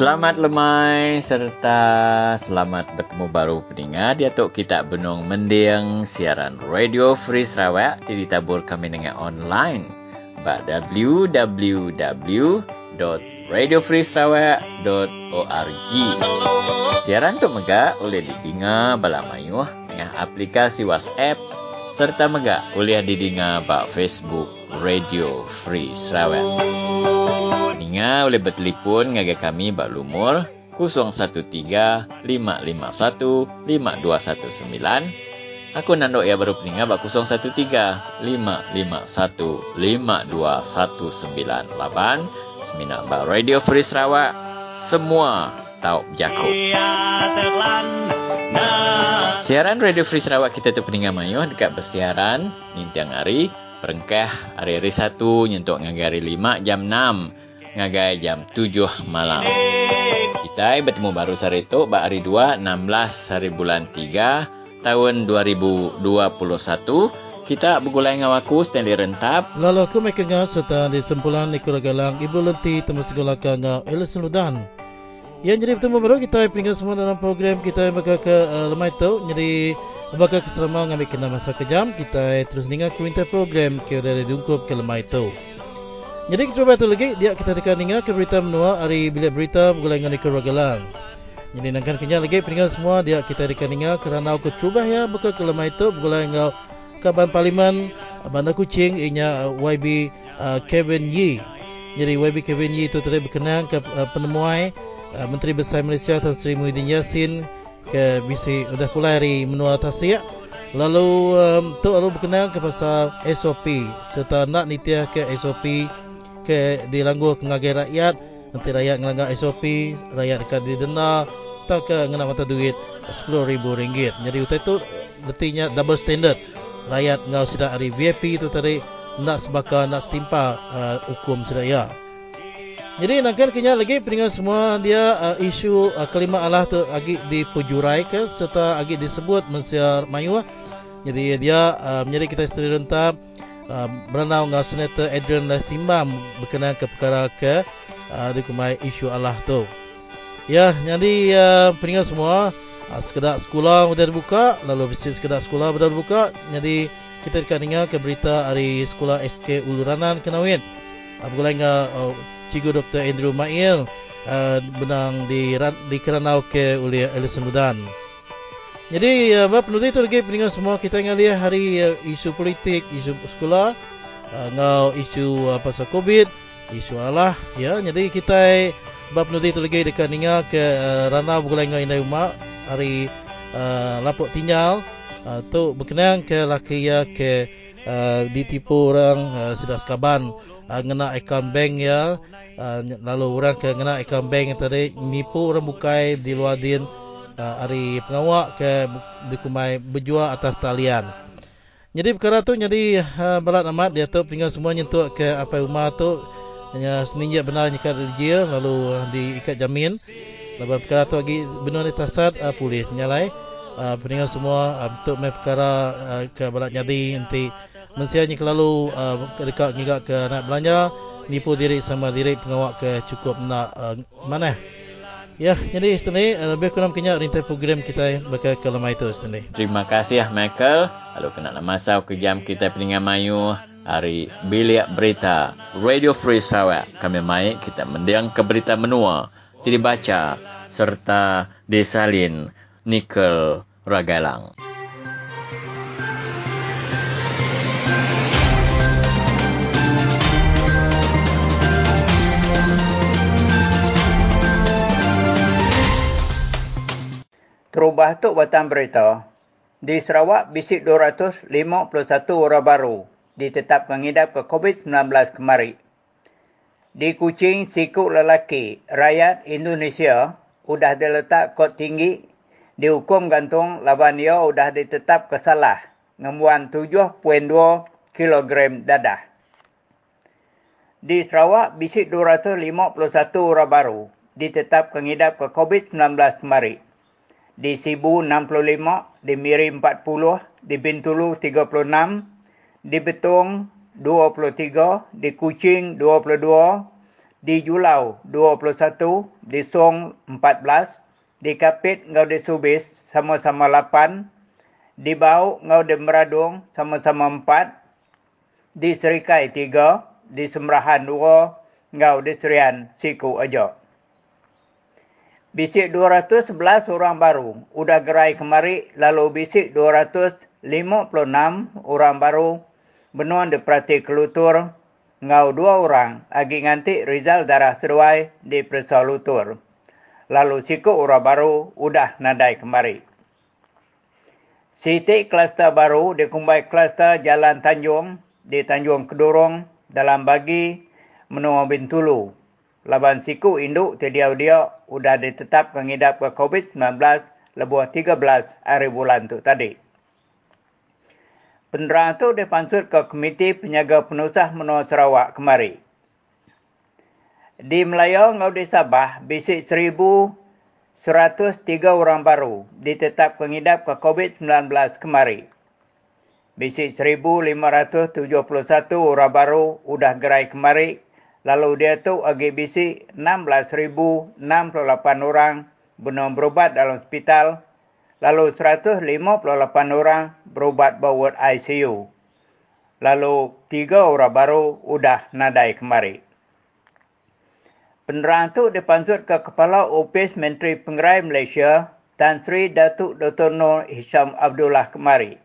Selamat lemai serta selamat bertemu baru pendengar di atuk kita benung mendiang siaran Radio Free Sarawak di ditabur kami dengan online ba www.radiofreesarawak.org Siaran tu megak oleh didengar bala mayuh dengan aplikasi WhatsApp serta megak oleh didengar ba Facebook Radio Free Sarawak. Ingat boleh bertelefon dengan kami Bak Lumur 013-551-5219. Aku nandok ya baru peningat Bak 013-551-5219. Seminat Bak Radio Free Sarawak. Semua tahu berjaku. Siaran Radio Free Sarawak kita tu peningat mayuh dekat bersiaran Nintang hari. Perengkah hari-hari satu nyentuk ngagari lima jam enam ngagai jam 7 malam. Kita bertemu baru hari itu, bak hari 2, 16 hari bulan 3, tahun 2021. Kita bergulai dengan aku, Stanley Rentap. Lalu aku mereka serta di sempulan Nikura Galang, Ibu Lenti, temas digulaka ngah Elis Ludan. Yang jadi bertemu baru kita peringkat semua dalam program kita yang bakal ke uh, lemai tu. Jadi bakal keselama ngambil kena masa kejam. Kita terus dengar kuinta program ke dari dungkup ke lemai tu. Jadi kita tu lagi dia kita dekat dengar ke berita menua hari bilik berita bergulangan di Keragalang. Jadi nangkan kenya lagi peninggal semua dia kita dekat dengar kerana aku cuba ya buka ke lemah itu bergulangan kaban parlimen bandar kucing inya uh, YB uh, Kevin Yi. Jadi YB Kevin Yi itu tadi berkenaan ke uh, penemuai uh, Menteri Besar Malaysia Tan Sri Muhyiddin Yassin ke bisi sudah pulai hari menua tasik. Lalu um, tu lalu berkenaan ke pasal SOP serta nak nitiah ke SOP ke dilanggu kengagai rakyat nanti rakyat ngelanggar SOP rakyat akan didenda tak ke ngena mata duit RM10,000 jadi utai itu artinya double standard. Rakyat ngau sudah hari VIP itu tadi nak sebaka nak setimpa uh, hukum sudah ya. Jadi nak kenya lagi peringkat semua dia uh, isu uh, kelima Allah tu lagi dipujurai ke serta lagi disebut mensiar mayu jadi dia uh, menjadi kita isteri rentap uh, berenang dengan Senator Adrian Simam berkenaan ke perkara ke uh, di kumai isu Allah tu. Ya, jadi uh, peningat semua uh, sekedar sekolah sudah dibuka, lalu bisnes sekedar sekolah sudah dibuka. Jadi kita akan dengar ke berita hari sekolah SK Uluranan Kenawin. Uh, Bergulai dengan uh, Cikgu Dr. Andrew Mail uh, benang di di Keranau ke oleh Alison Ludan. Jadi uh, penulis itu lagi pendengar semua kita ingat lihat hari uh, isu politik, isu sekolah, uh, ngau isu uh, pasal COVID, isu Allah, ya. Jadi kita bab penulis itu lagi dekat dengar ke uh, Rana Bugulai dengan Inai Umak hari uh, lapuk tinggal uh, tu berkenaan ke laki ya ke uh, ditipu orang uh, sudah sekaban uh, ngena akaun bank ya. Uh, lalu orang ke ngena akaun bank tadi nipu orang bukai di luar din uh, hari pengawak ke dikumai berjual atas talian. Jadi perkara tu jadi uh, berat amat dia tu tinggal semua nyentuh ke apa rumah tu hanya seninjak benar nyikat dia lalu uh, diikat jamin. Lepas perkara tu lagi benar ni tasat uh, polis nyalai uh, peninggal semua uh, untuk uh, perkara uh, ke berat jadi nanti mestinya kelalu uh, dekat ngigak ke nak belanja nipu diri sama diri pengawak ke cukup nak uh, mana Ya, jadi isteri eh, lebih kurang kenyak rintai program kita bakal ke lemah itu isteri. Terima kasih Michael. Lalu kena masa ke jam kita peningan mayu hari bilik berita Radio Free Sarawak. Kami mai kita mendiang ke berita menua, tidak baca serta desalin nikel ragalang. Terubah tu batang berita. Di Sarawak, bisik 251 orang baru ditetapkan ngidap ke COVID-19 kemari. Di Kuching, sikuk lelaki, rakyat Indonesia sudah diletak kot tinggi dihukum gantung lawan ia sudah ditetap kesalah ngemuan 7.2 kg dadah. Di Sarawak, bisik 251 orang baru ditetapkan ngidap ke COVID-19 kemari di Sibu 65, di Miri 40, di Bintulu 36, di Betong 23, di Kuching 22, di Julau 21, di Song 14, di Kapit ngau di Subis sama-sama 8, di Bau ngau di Meradung sama-sama 4, di Serikai 3, di Semerahan 2, ngau di Serian Siku Ajo. Bisik 211 orang baru udah gerai kemari lalu bisik 256 orang baru benuan di Prati Kelutur ngau dua orang agi nganti Rizal darah seruai di Perisa Lutur. Lalu siku ura baru udah nadai kemari. Siti kluster baru dikumbai kluster Jalan Tanjung di Tanjung Kedurung dalam bagi menua Bintulu. Laban siku induk tedia dia udah ditetap mengidap ke COVID-19 lebuh 13 hari bulan tu tadi. Penerang itu dipansut ke Komiti Penyaga Penusah Menua Sarawak kemari. Di Melayu, ngau di Sabah, bisik 1,103 orang baru ditetap pengidap ke COVID-19 kemari. Bisik 1,571 orang baru sudah gerai kemari. Lalu dia tu bisik 16,068 orang benar berubat dalam hospital Lalu 158 orang berubat bawah ICU. Lalu tiga orang baru udah nadai kemari. Penerang itu dipansut ke Kepala Opis Menteri Pengerai Malaysia, Tan Sri Datuk Dr. Nur Hisham Abdullah kemari.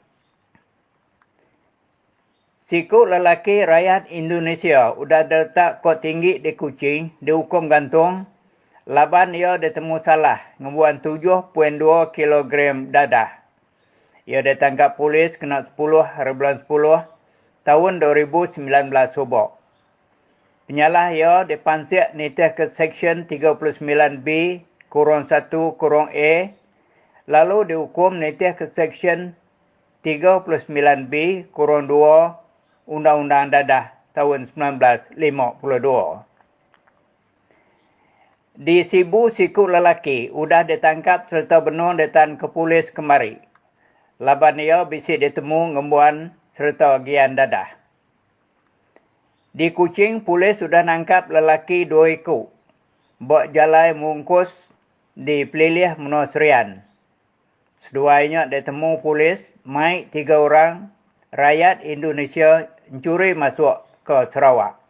Siku lelaki rakyat Indonesia sudah letak kot tinggi di Kuching, dihukum gantung Laban ia ditemu salah ngebuan 7.2 kg dadah. Ia ditangkap polis kena 10 hari bulan 10 tahun 2019 subok. Penyalah ia dipansiak nitih ke Seksyen 39B kurung 1 kurung A lalu dihukum nitih ke Seksyen 39B kurung 2 Undang-Undang Dadah tahun 1952. Di Sibu Siku Lelaki sudah ditangkap serta benur detan ke polis kemari. Laban ia bisi ditemu ngembuan serta gian dadah. Di Kuching, polis sudah nangkap lelaki dua iku. Buat jalai mungkus di pelilih menua serian. Seduanya ditemu polis, mai tiga orang rakyat Indonesia mencuri masuk ke Sarawak.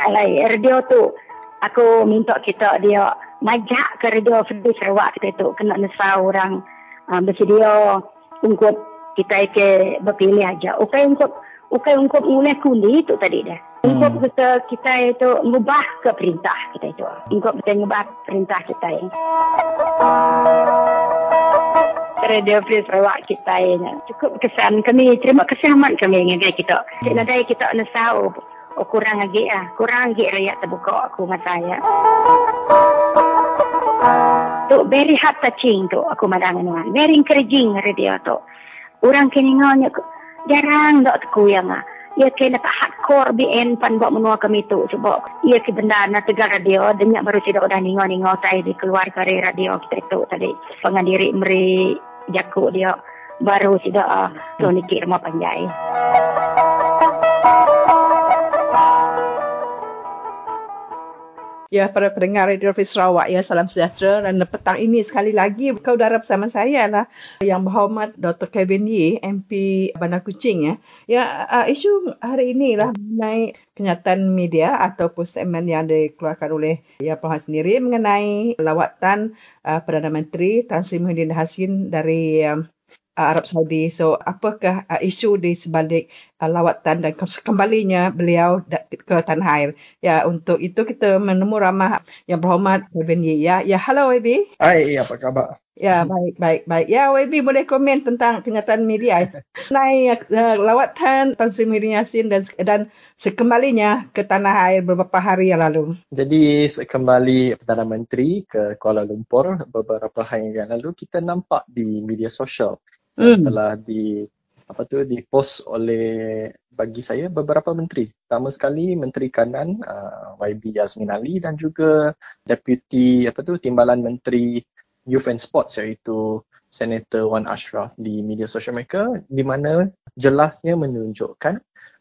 alai radio tu aku minta kita dia majak ke radio Free Sarawak kita tu kena nesa orang uh, bersedia untuk kita ke berpilih aja. Ukai untuk ukai untuk mulai kundi itu tadi dah. Untuk hmm. kita kita itu mengubah ke perintah kita itu. Untuk kita mengubah perintah kita. Radio Free Sarawak kita ini. Cukup kesan kami. Terima kasih amat kami dengan kita. Cik Nadai kita nesau Oh kurang lagi ah, kurang lagi rakyat terbuka aku masa saya. Tu very heart touching tu aku madang dengan. Very encouraging radio tu. Orang kini ngonya jarang dok aku yang ah. Ia kena tak hardcore BN pan buat menua kami tu. Cuba ia ke benda na tegar radio. Denyak baru tidak udah ningo-ningo saya di keluar dari radio kita tu tadi. Pengandiri meri jakuk dia. Baru tidak uh, tu nikir rumah panjai. Ya, para pendengar Radio Free Sarawak, ya, salam sejahtera. Dan petang ini sekali lagi kau udara bersama saya lah. Yang berhormat Dr. Kevin Yee, MP Bandar Kuching. Ya, ya uh, isu hari ini lah mengenai kenyataan media ataupun statement yang dikeluarkan oleh ya Pertuan sendiri mengenai lawatan uh, Perdana Menteri Tan Sri Muhyiddin Hasin dari um, Arab Saudi. So, apakah uh, isu di sebalik uh, lawatan dan kembalinya beliau ke tanah air? Ya, untuk itu kita menemu ramah yang berhormat Kevin Yee. Ya, ya, hello Ebi. Hai, apa khabar? Ya, baik, baik, baik. Ya, YB boleh komen tentang kenyataan media. Naik uh, lawatan Tan Sri Muhyiddin Yassin dan, dan sekembalinya ke tanah air beberapa hari yang lalu. Jadi, sekembali Perdana Menteri ke Kuala Lumpur beberapa hari yang lalu, kita nampak di media sosial hmm. telah di apa tu dipost oleh bagi saya beberapa menteri. Pertama sekali Menteri Kanan uh, YB Yasmin Ali dan juga Deputy apa tu Timbalan Menteri Youth and Sports iaitu Senator Wan Ashraf di media sosial mereka di mana jelasnya menunjukkan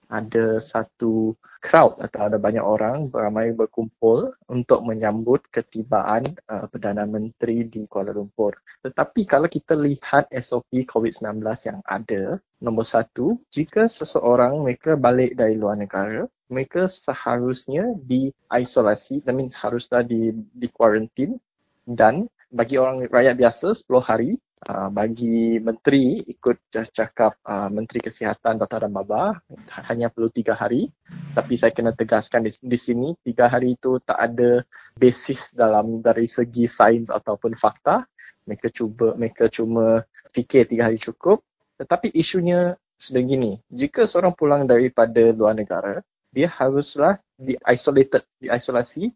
ada satu crowd atau ada banyak orang ramai berkumpul untuk menyambut ketibaan uh, Perdana Menteri di Kuala Lumpur. Tetapi kalau kita lihat SOP COVID-19 yang ada, nombor satu, jika seseorang mereka balik dari luar negara, mereka seharusnya diisolasi, I mean haruslah di, di quarantine dan bagi orang rakyat biasa 10 hari uh, bagi menteri ikut cakap uh, menteri kesihatan Dr. Adam Baba hanya perlu 3 hari. Tapi saya kena tegaskan di, di sini 3 hari itu tak ada basis dalam dari segi sains ataupun fakta. Mereka cuba mereka cuma fikir 3 hari cukup. Tetapi isunya sebegini jika seorang pulang daripada luar negara dia haruslah di isolated diisolasi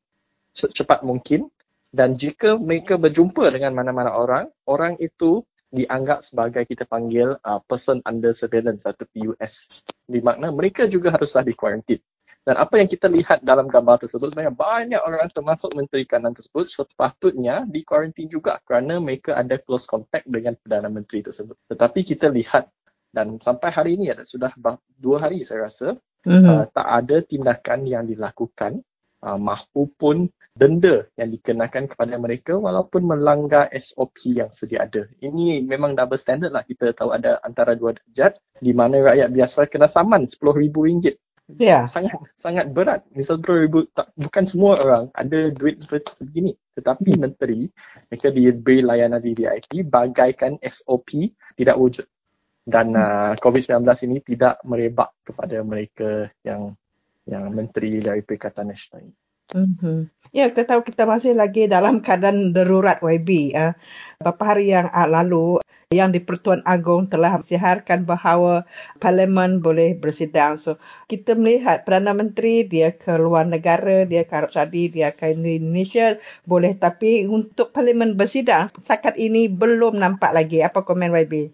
secepat mungkin dan jika mereka berjumpa dengan mana-mana orang, orang itu dianggap sebagai kita panggil uh, person under surveillance atau PUS. Di makna mereka juga haruslah di quarantine. Dan apa yang kita lihat dalam gambar tersebut sebenarnya banyak orang termasuk Menteri Kanan tersebut sepatutnya di quarantine juga kerana mereka ada close contact dengan Perdana Menteri tersebut. Tetapi kita lihat dan sampai hari ini ada sudah dua hari saya rasa mm-hmm. uh, tak ada tindakan yang dilakukan uh, mahupun denda yang dikenakan kepada mereka walaupun melanggar SOP yang sedia ada. Ini memang double standard lah. Kita tahu ada antara dua darjat di mana rakyat biasa kena saman RM10,000. Ya. Sangat sangat berat. Misal RM10,000 tak, bukan semua orang ada duit seperti begini. Tetapi menteri mereka diberi layanan di VIP bagaikan SOP tidak wujud. Dan uh, COVID-19 ini tidak merebak kepada mereka yang yang menteri dari Perikatan Nasional ini. Mm-hmm. Ya, kita tahu kita masih lagi dalam keadaan darurat YB. Uh, beberapa hari yang uh, lalu, yang di Pertuan Agong telah siharkan bahawa Parlimen boleh bersidang. So, kita melihat Perdana Menteri, dia ke luar negara, dia ke Arab Saudi, dia ke Indonesia, boleh. Tapi untuk Parlimen bersidang, setakat ini belum nampak lagi. Apa komen YB?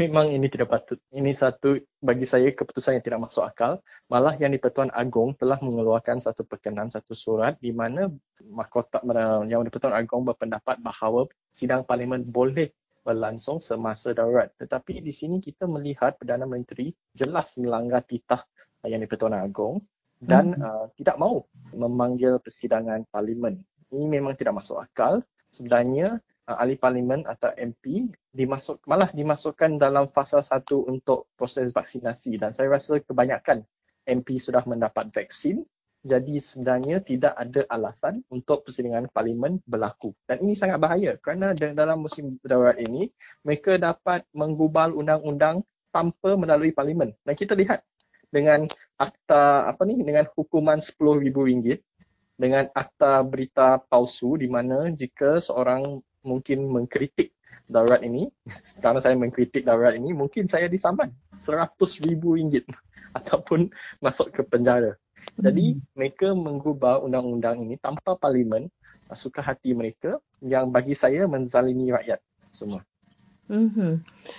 Memang ini tidak patut. Ini satu bagi saya keputusan yang tidak masuk akal. Malah yang di-Pertuan Agong telah mengeluarkan satu perkenan, satu surat di mana mahkota yang di-Pertuan Agong berpendapat bahawa sidang parlimen boleh berlangsung semasa darurat. Tetapi di sini kita melihat Perdana Menteri jelas melanggar titah yang di-Pertuan Agong dan hmm. uh, tidak mahu memanggil persidangan parlimen. Ini memang tidak masuk akal. Sebenarnya ahli parlimen atau MP dimasuk malah dimasukkan dalam fasa satu untuk proses vaksinasi. Dan saya rasa kebanyakan MP sudah mendapat vaksin. Jadi sebenarnya tidak ada alasan untuk persidangan parlimen berlaku. Dan ini sangat bahaya kerana dalam musim darurat ini mereka dapat menggubal undang-undang tanpa melalui parlimen. Dan kita lihat dengan akta apa ni dengan hukuman RM10,000 dengan akta berita palsu di mana jika seorang mungkin mengkritik darurat ini kerana saya mengkritik darurat ini mungkin saya disaman seratus ribu ringgit ataupun masuk ke penjara. Jadi hmm. mereka menggubah undang-undang ini tanpa parlimen suka hati mereka yang bagi saya menzalimi rakyat semua. Mm-hmm.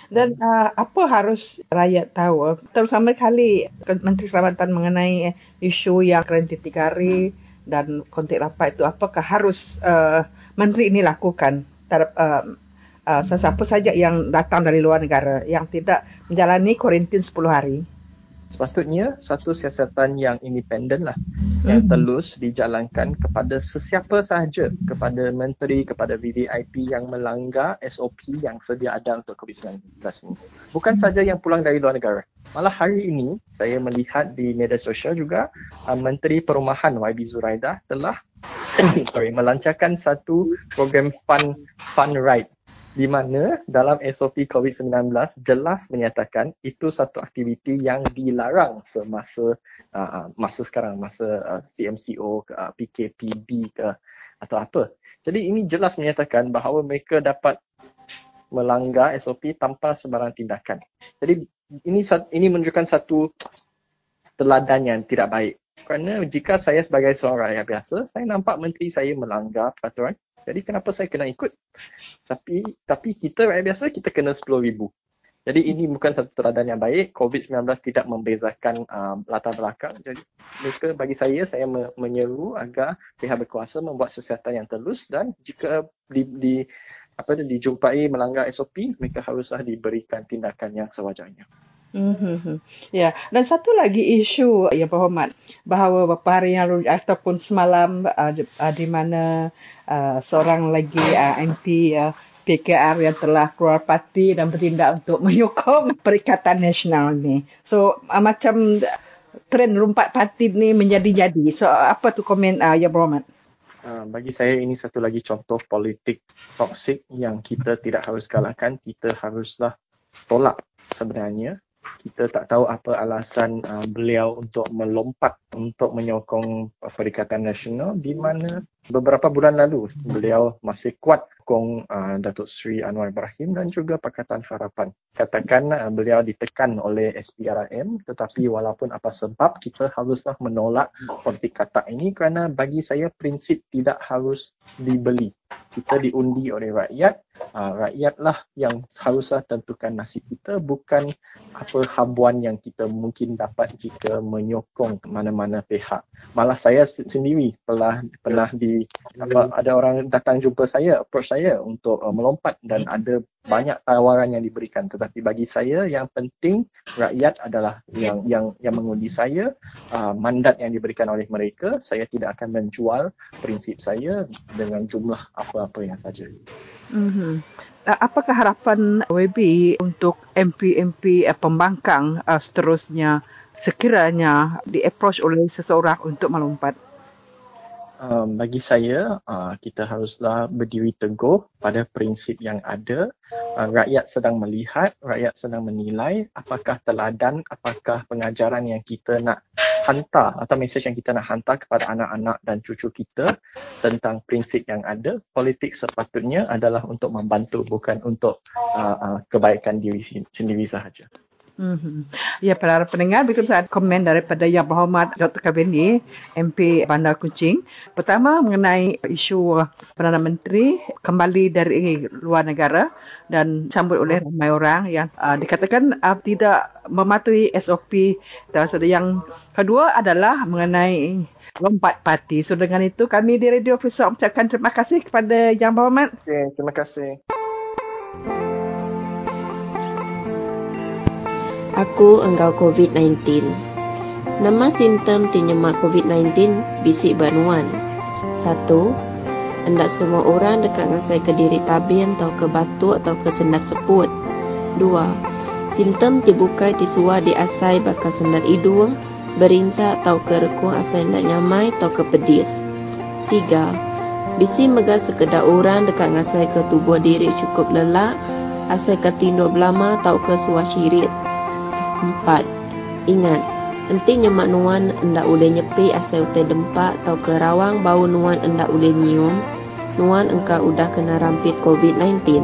Dan uh, apa harus rakyat tahu? Terutama kali Menteri Keselamatan mengenai isu yang kerenti tiga hari dan kontak rapat itu apakah harus uh, menteri ini lakukan terhadap uh, uh, sesiapa saja yang datang dari luar negara yang tidak menjalani kuarantin 10 hari. Sepatutnya satu siasatan yang independen lah yang hmm. telus dijalankan kepada sesiapa sahaja kepada menteri, kepada VVIP yang melanggar SOP yang sedia ada untuk COVID-19 ini. Bukan saja yang pulang dari luar negara. Malah hari ini saya melihat di media sosial juga uh, Menteri Perumahan YB Zuraidah telah sorry, melancarkan satu program fun fun ride di mana dalam SOP COVID-19 jelas menyatakan itu satu aktiviti yang dilarang semasa uh, masa sekarang masa uh, CMCO ke uh, PKPB ke atau apa Jadi ini jelas menyatakan bahawa mereka dapat melanggar SOP tanpa sebarang tindakan. Jadi ini ini menunjukkan satu teladan yang tidak baik. Kerana jika saya sebagai seorang rakyat biasa, saya nampak menteri saya melanggar peraturan. Jadi kenapa saya kena ikut? Tapi tapi kita rakyat biasa kita kena 10,000. Jadi ini bukan satu teladan yang baik. COVID-19 tidak membezakan um, latar belakang. Jadi mereka bagi saya, saya menyeru agar pihak berkuasa membuat siasatan yang telus dan jika di, di apa itu dijumpai melanggar SOP, mereka haruslah diberikan tindakan yang sewajarnya. Mm-hmm. Ya, dan satu lagi isu yang berhormat bahawa beberapa hari yang lalu ataupun semalam uh, di, uh, mana uh, seorang lagi uh, MP uh, PKR yang telah keluar parti dan bertindak untuk menyokong Perikatan Nasional ni. So uh, macam trend rumpat parti ni menjadi-jadi. So apa tu komen uh, yang berhormat? Uh, bagi saya ini satu lagi contoh politik toksik yang kita tidak harus galakkan, kita haruslah tolak sebenarnya kita tak tahu apa alasan uh, beliau untuk melompat untuk menyokong Perikatan Nasional di mana beberapa bulan lalu beliau masih kuat kong uh, Datuk Seri Anwar Ibrahim dan juga Pakatan Harapan. Katakan uh, beliau ditekan oleh SPRM tetapi walaupun apa sebab kita haruslah menolak kata ini kerana bagi saya prinsip tidak harus dibeli kita diundi oleh rakyat uh, rakyatlah yang haruslah tentukan nasib kita bukan apa habuan yang kita mungkin dapat jika menyokong mana-mana pihak. Malah saya sendiri pernah pernah di apa ada orang datang jumpa saya approach saya untuk uh, melompat dan ada banyak tawaran yang diberikan tetapi bagi saya yang penting rakyat adalah yang yang yang mengundi saya uh, mandat yang diberikan oleh mereka saya tidak akan menjual prinsip saya dengan jumlah apa-apa yang saja. Mm-hmm. Apakah harapan WB untuk MP-MP uh, pembangkang uh, seterusnya sekiranya di-approach oleh seseorang untuk melompat? Um, bagi saya uh, kita haruslah berdiri teguh pada prinsip yang ada. Uh, rakyat sedang melihat rakyat sedang menilai apakah teladan apakah pengajaran yang kita nak hantar atau mesej yang kita nak hantar kepada anak-anak dan cucu kita tentang prinsip yang ada. Politik sepatutnya adalah untuk membantu bukan untuk uh, uh, kebaikan diri sendiri sahaja Mm-hmm. Ya, para pendengar, begitu saat komen daripada Yang Berhormat Dr. Kabini, MP Bandar Kuching. Pertama, mengenai isu Perdana Menteri kembali dari luar negara dan sambut oleh ramai orang yang uh, dikatakan uh, tidak mematuhi SOP. Yang kedua adalah mengenai lompat parti. So, dengan itu, kami di Radio Free ucapkan terima kasih kepada Yang Berhormat. Okay, terima kasih. Aku engkau COVID-19. Nama simptom tinyemak COVID-19 bisik banuan. Satu, hendak semua orang dekat dengan saya ke diri tabin atau ke batu atau ke sendat seput. Dua, simptom tibukai tisua di asai bakal sendat hidung, berinsa atau ke rekuh asai hendak nyamai atau ke pedis. Tiga, bisi megah sekedar orang dekat dengan saya ke tubuh diri cukup lelak, asai ke tinduk belama atau ke suah syirit. Empat, ingat, enti nyemak nuan endak boleh nyepi asal utai dempak atau kerawang bau nuan endak boleh nyium, nuan engkau udah kena rampit COVID-19.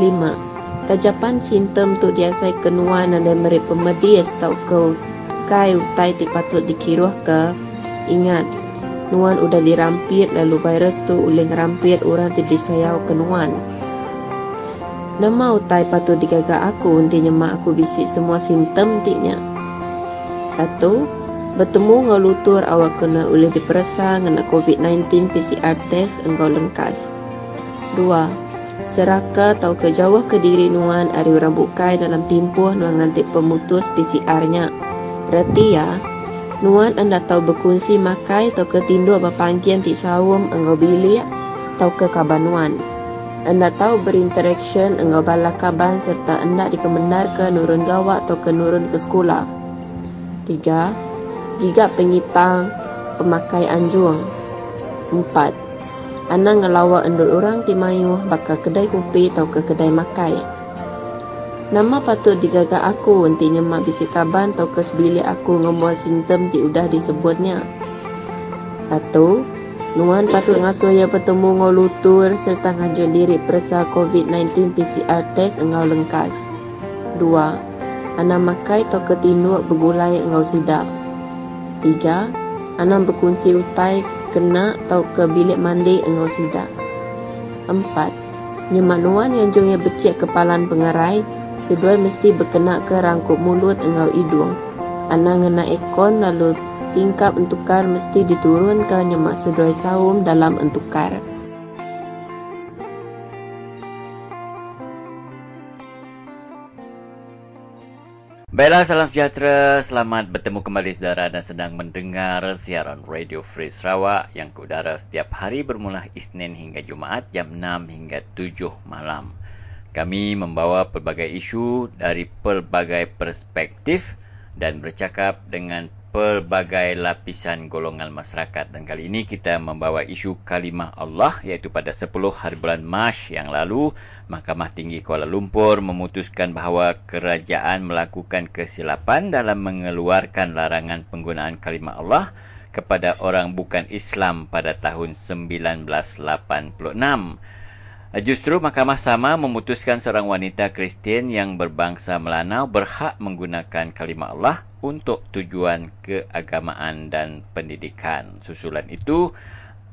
Lima, tajapan simptom tu diasai ke nuan ada meri pemedis atau ke kai utai tipatut dikiruh ke, ingat, nuan udah dirampit lalu virus tu uling rampit orang tidak disayau ke nuan. Nama utai patut digagak aku untinya mak aku bisik semua simptom tiknya. Satu, bertemu ngau lutur awak kena boleh diperasa ngena COVID-19 PCR test engkau lengkas. Dua, seraka atau kejauh ke diri nuan ari orang bukai dalam timpuh nuan ngantik pemutus PCR-nya. Berarti ya, nuan anda tahu berkunci makai atau ketindu apa pangkian ti sawum engkau bilik atau ke kabanuan. Anda tahu berinteraction engkau bala kaban serta anda dikemenar ke nurun gawak atau ke nurun ke sekolah. Tiga, Jika pengitang pemakai anjung. Empat, Anda ngelawak endul orang timayuh baka kedai kopi atau ke kedai makai. Nama patut digagak aku nanti nyemak bisi kaban atau ke sebilik aku ngemuat simptom di udah disebutnya. Satu, Nuan patut ngasuh ia bertemu ngau lutur serta ngajuan diri periksa COVID-19 PCR test engau lengkas. Dua, Anam makai atau ketinduk bergulai engau sidak. Tiga, Anam berkunci utai kena atau ke bilik mandi engau sidak. Empat, Nyemak nuan yang jong ia becik kepalan pengerai, sedua mesti berkena ke rangkup mulut engau hidung. Anang ngena ekon lalu tingkap entukar mesti diturunkan nyemak seduai saum dalam entukar. Baiklah, salam sejahtera. Selamat bertemu kembali saudara dan sedang mendengar siaran Radio Free Sarawak yang ke udara setiap hari bermula Isnin hingga Jumaat jam 6 hingga 7 malam. Kami membawa pelbagai isu dari pelbagai perspektif dan bercakap dengan pelbagai lapisan golongan masyarakat dan kali ini kita membawa isu kalimah Allah iaitu pada 10 hari bulan Mac yang lalu Mahkamah Tinggi Kuala Lumpur memutuskan bahawa kerajaan melakukan kesilapan dalam mengeluarkan larangan penggunaan kalimah Allah kepada orang bukan Islam pada tahun 1986. Justru mahkamah sama memutuskan seorang wanita Kristian yang berbangsa Melanau berhak menggunakan kalimah Allah untuk tujuan keagamaan dan pendidikan. Susulan itu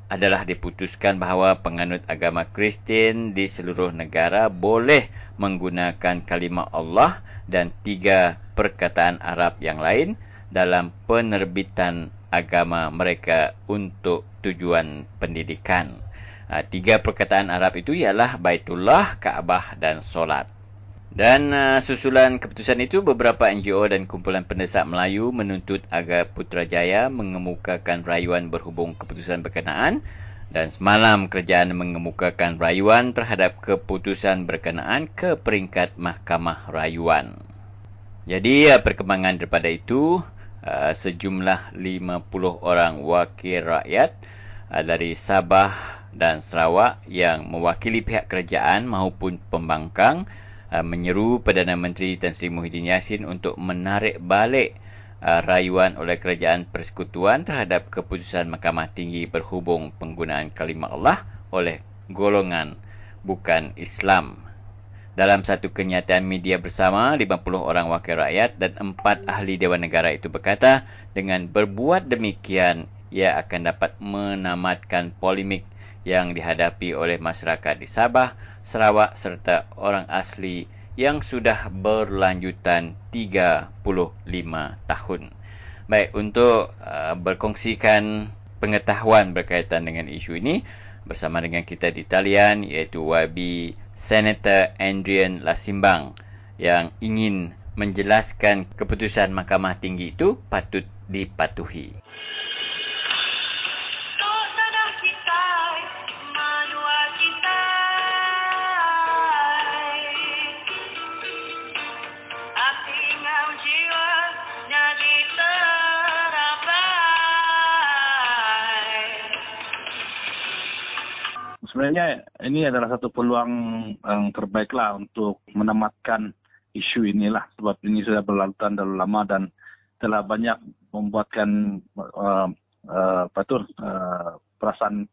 adalah diputuskan bahawa penganut agama Kristian di seluruh negara boleh menggunakan kalimah Allah dan tiga perkataan Arab yang lain dalam penerbitan agama mereka untuk tujuan pendidikan. Ha, tiga perkataan Arab itu ialah Baitullah, Kaabah dan Solat. Dan uh, susulan keputusan itu, beberapa NGO dan kumpulan pendesak Melayu menuntut agar Putrajaya mengemukakan rayuan berhubung keputusan berkenaan dan semalam kerajaan mengemukakan rayuan terhadap keputusan berkenaan ke peringkat Mahkamah Rayuan. Jadi, uh, perkembangan daripada itu, uh, sejumlah 50 orang wakil rakyat uh, dari Sabah, dan Sarawak yang mewakili pihak kerajaan maupun pembangkang uh, menyeru Perdana Menteri Tan Sri Muhyiddin Yassin untuk menarik balik uh, rayuan oleh kerajaan persekutuan terhadap keputusan Mahkamah Tinggi berhubung penggunaan kalimah Allah oleh golongan bukan Islam. Dalam satu kenyataan media bersama, 50 orang wakil rakyat dan 4 ahli Dewan Negara itu berkata, dengan berbuat demikian, ia akan dapat menamatkan polemik yang dihadapi oleh masyarakat di Sabah, Sarawak serta orang asli yang sudah berlanjutan 35 tahun. Baik, untuk uh, berkongsikan pengetahuan berkaitan dengan isu ini, bersama dengan kita di talian iaitu YB Senator Andrian Lasimbang yang ingin menjelaskan keputusan Mahkamah Tinggi itu patut dipatuhi. Sebenarnya ini adalah satu peluang yang terbaiklah untuk menamatkan isu inilah sebab ini sudah berlalutan dalam lama dan telah banyak membuatkan uh, uh, apa itu uh, perasaan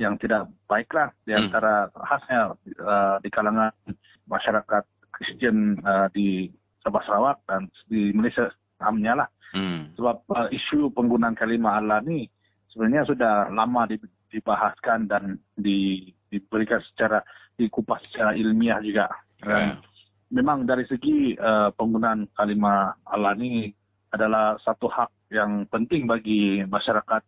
yang tidak baiklah di hmm. antara hmm. khasnya uh, di kalangan masyarakat Kristian uh, di Sabah Sarawak dan di Malaysia amnya lah. Hmm. Sebab uh, isu penggunaan kalimah Allah ni sebenarnya sudah lama di, dibahaskan dan di, diberikan secara dikupas secara ilmiah juga. Yeah. Memang dari segi uh, penggunaan kalimah Allah ini adalah satu hak yang penting bagi masyarakat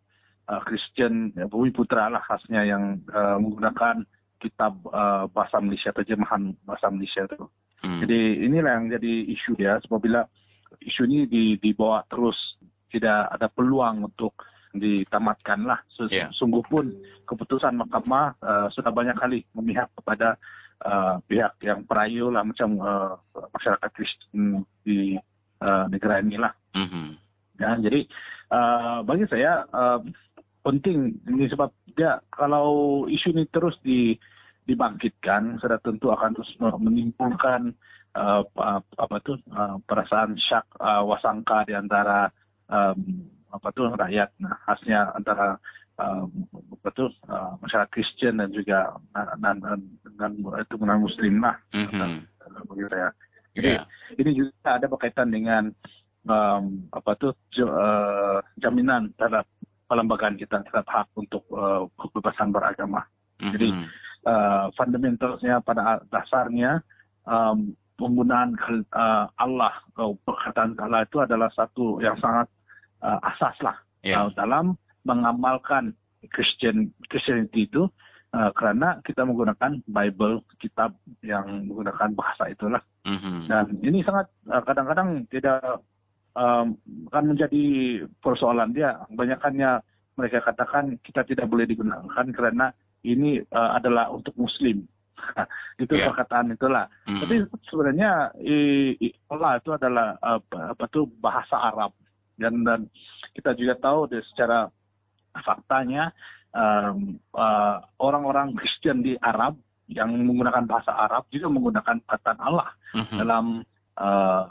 uh, Kristian uh, Bumi Putra lah khasnya yang uh, menggunakan kitab uh, bahasa Malaysia terjemahan bahasa Malaysia itu. Hmm. Jadi inilah yang jadi isu dia apabila isu ini dibawa terus tidak ada peluang untuk ditamatkan lah. Yeah. Sungguh pun keputusan mahkamah uh, sudah banyak kali memihak kepada uh, pihak yang perayu lah macam uh, masyarakat Kristen di uh, negara ini lah. Mm-hmm. Ya, jadi uh, bagi saya uh, penting ini sebab dia kalau isu ini terus di dibangkitkan sudah tentu akan terus menimbulkan uh, apa tu uh, perasaan syak uh, wasangka di antara um, apa tu rakyat nah khasnya antara uh, betul uh, masyarakat Kristen dan juga uh, dan, dan itu non Muslim lah. Mm-hmm. saya. Jadi yeah. ini juga ada berkaitan dengan um, apa tu uh, jaminan terhadap pelembagaan kita terhadap hak untuk uh, kebebasan beragama. Mm-hmm. Jadi uh, fundamentalnya pada dasarnya um, penggunaan uh, Allah atau perkataan Allah itu adalah satu yang sangat uh, asas lah yeah. uh, dalam mengamalkan Christian Christianity itu uh, kerana kita menggunakan Bible kitab yang menggunakan bahasa itulah mm-hmm. dan ini sangat uh, kadang-kadang tidak um, akan menjadi persoalan dia banyaknya mereka katakan kita tidak boleh digunakan kerana ini uh, adalah untuk Muslim itu yeah. perkataan itulah. Mm. Tapi sebenarnya Allah itu adalah apa, apa itu bahasa Arab dan dan kita juga tahu dari secara faktanya um, uh, orang-orang Kristen di Arab yang menggunakan bahasa Arab juga menggunakan kata Allah mm-hmm. dalam uh,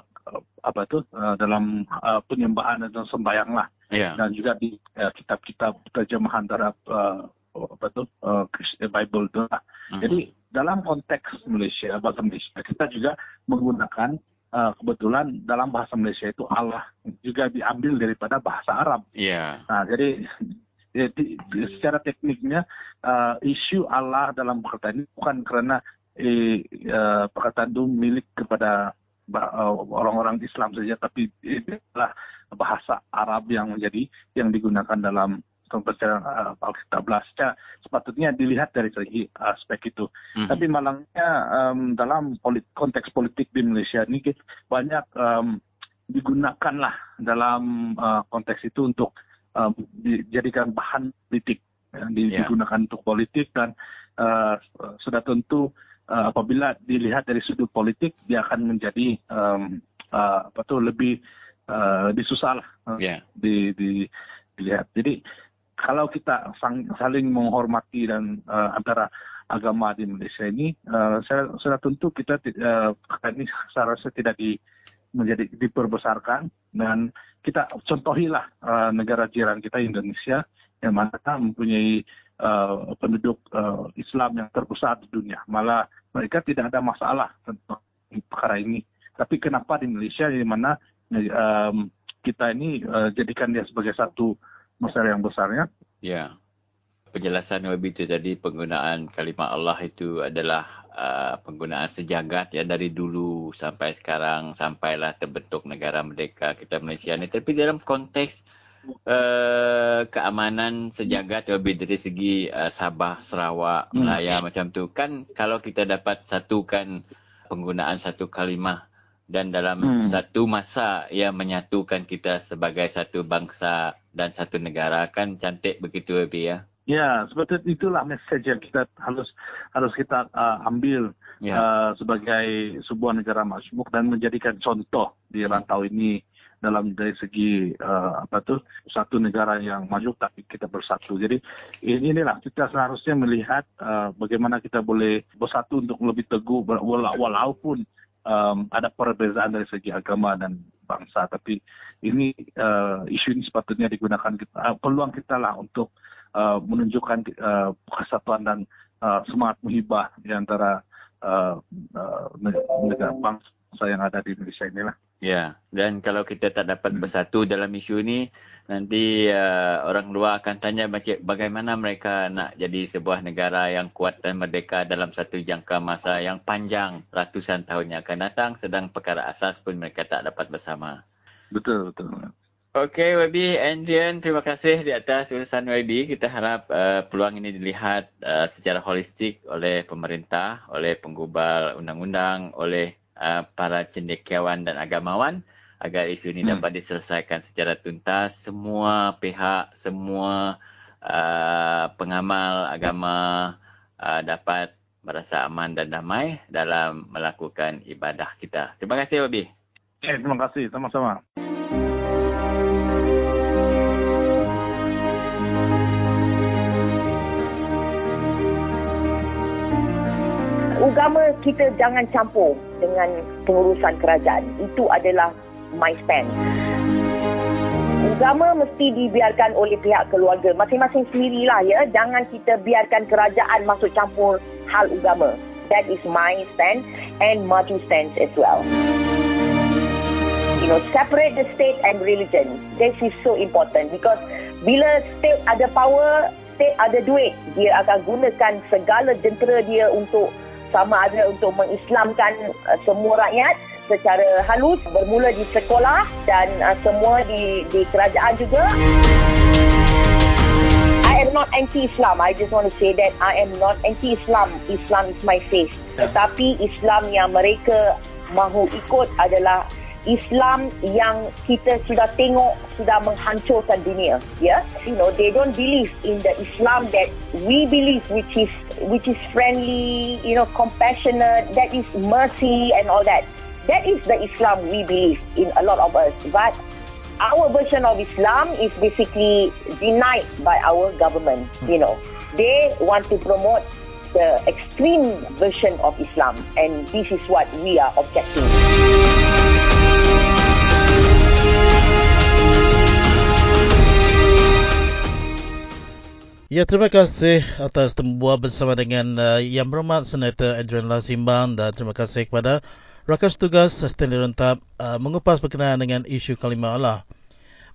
apa itu uh, dalam uh, penyembahan dan sembahyang lah yeah. dan juga di uh, kitab-kitab terjemahan terhadap uh, apa itu uh, Bible itu lah. Mm-hmm. Jadi dalam konteks Malaysia bahasa Malaysia kita juga menggunakan kebetulan dalam bahasa Malaysia itu Allah juga diambil daripada bahasa Arab. Iya. Yeah. Nah, jadi, jadi secara tekniknya uh, isu Allah dalam perkataan ini bukan karena eh, uh, perkataan itu milik kepada orang-orang Islam saja, tapi ini adalah bahasa Arab yang menjadi yang digunakan dalam pembacaan uh, Alkitab Secara sepatutnya dilihat dari segi aspek itu. Mm-hmm. Tapi malangnya um, dalam polit, konteks politik di Malaysia ini banyak um, digunakanlah dalam uh, konteks itu untuk um, dijadikan bahan politik, ya, yeah. digunakan untuk politik dan uh, sudah tentu uh, apabila dilihat dari sudut politik dia akan menjadi um, uh, apa tuh lebih uh, disusah lah uh, yeah. di, di dilihat. Jadi kalau kita saling menghormati dan uh, antara agama di Malaysia ini, uh, saya sudah tentu kita uh, ini seharusnya tidak di, menjadi diperbesarkan dan kita contohilah uh, negara jiran kita Indonesia yang mana mempunyai uh, penduduk uh, Islam yang terbesar di dunia. Malah mereka tidak ada masalah tentang perkara ini. Tapi kenapa di Malaysia di mana um, kita ini uh, jadikan dia sebagai satu masalah yang besarnya. Ya. Penjelasan lebih itu tadi penggunaan kalimah Allah itu adalah uh, penggunaan sejagat ya dari dulu sampai sekarang sampailah terbentuk negara merdeka kita Malaysia ini. Tapi dalam konteks uh, keamanan sejagat lebih dari segi uh, Sabah, Sarawak, hmm. Melaya hmm. macam tu kan kalau kita dapat satukan penggunaan satu kalimah dan dalam hmm. satu masa ia menyatukan kita sebagai satu bangsa dan satu negara kan cantik begitu lebih ya. Ya, seperti itulah message yang kita harus harus kita uh, ambil ya. uh, sebagai sebuah negara majmuk dan menjadikan contoh di hmm. rantau ini dalam dari segi uh, apa tuh satu negara yang maju tapi kita bersatu. Jadi ini inilah kita seharusnya melihat uh, bagaimana kita boleh bersatu untuk lebih teguh walaupun um, ada perbezaan dari segi agama dan bangsa tapi ini uh, isu ini sepatutnya digunakan kita, uh, peluang kita lah untuk uh, menunjukkan uh, kesatuan dan uh, semangat muhibah di antara uh, uh, negara bangsa yang ada di Indonesia inilah. Ya, dan kalau kita tak dapat hmm. bersatu dalam isu ini, nanti uh, orang luar akan tanya bagaimana mereka nak jadi sebuah negara yang kuat dan merdeka dalam satu jangka masa yang panjang ratusan tahun yang akan datang, sedang perkara asas pun mereka tak dapat bersama. Betul, betul. Okey, Wabi Andrian, terima kasih di atas urusan Wabi. Kita harap uh, peluang ini dilihat uh, secara holistik oleh pemerintah, oleh penggubal undang-undang, oleh Uh, para cendekiawan dan agamawan agar isu ini hmm. dapat diselesaikan secara tuntas semua pihak semua uh, pengamal agama uh, dapat merasa aman dan damai dalam melakukan ibadah kita. Terima kasih Wabi. Eh, terima kasih sama-sama. Agama kita jangan campur dengan pengurusan kerajaan. Itu adalah my stand. agama mesti dibiarkan oleh pihak keluarga. Masing-masing sendirilah ya. Jangan kita biarkan kerajaan masuk campur hal agama. That is my stand and Maju stance as well. You know, separate the state and religion. This is so important because bila state ada power, state ada duit, dia akan gunakan segala jentera dia untuk sama ada untuk mengislamkan uh, semua rakyat secara halus bermula di sekolah dan uh, semua di di kerajaan juga. I am not anti-Islam. I just want to say that I am not anti-Islam. Islam is my faith. Tetapi Islam yang mereka mahu ikut adalah Islam yang kita sudah tengok sudah menghancurkan dunia ya yeah? you know they don't believe in the Islam that we believe which is which is friendly you know compassionate that is mercy and all that. That is the Islam we believe in a lot of us. But our version of Islam is basically denied by our government you know. They want to promote the extreme version of Islam and this is what we are objecting Ya, terima kasih atas tembuah bersama dengan uh, Yang Berhormat Senator Adrian Lasimbang dan terima kasih kepada rakan tugas Stanley Rentap uh, mengupas berkenaan dengan isu kalimah Allah.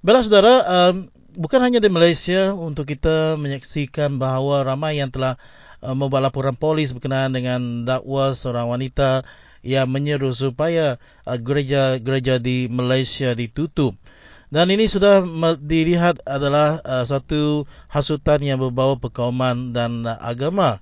Baiklah saudara, um, bukan hanya di Malaysia untuk kita menyaksikan bahawa ramai yang telah uh, membuat laporan polis berkenaan dengan dakwa seorang wanita yang menyeru supaya uh, gereja-gereja di Malaysia ditutup. Dan ini sudah dilihat adalah uh, satu hasutan yang berbau perkauman dan uh, agama.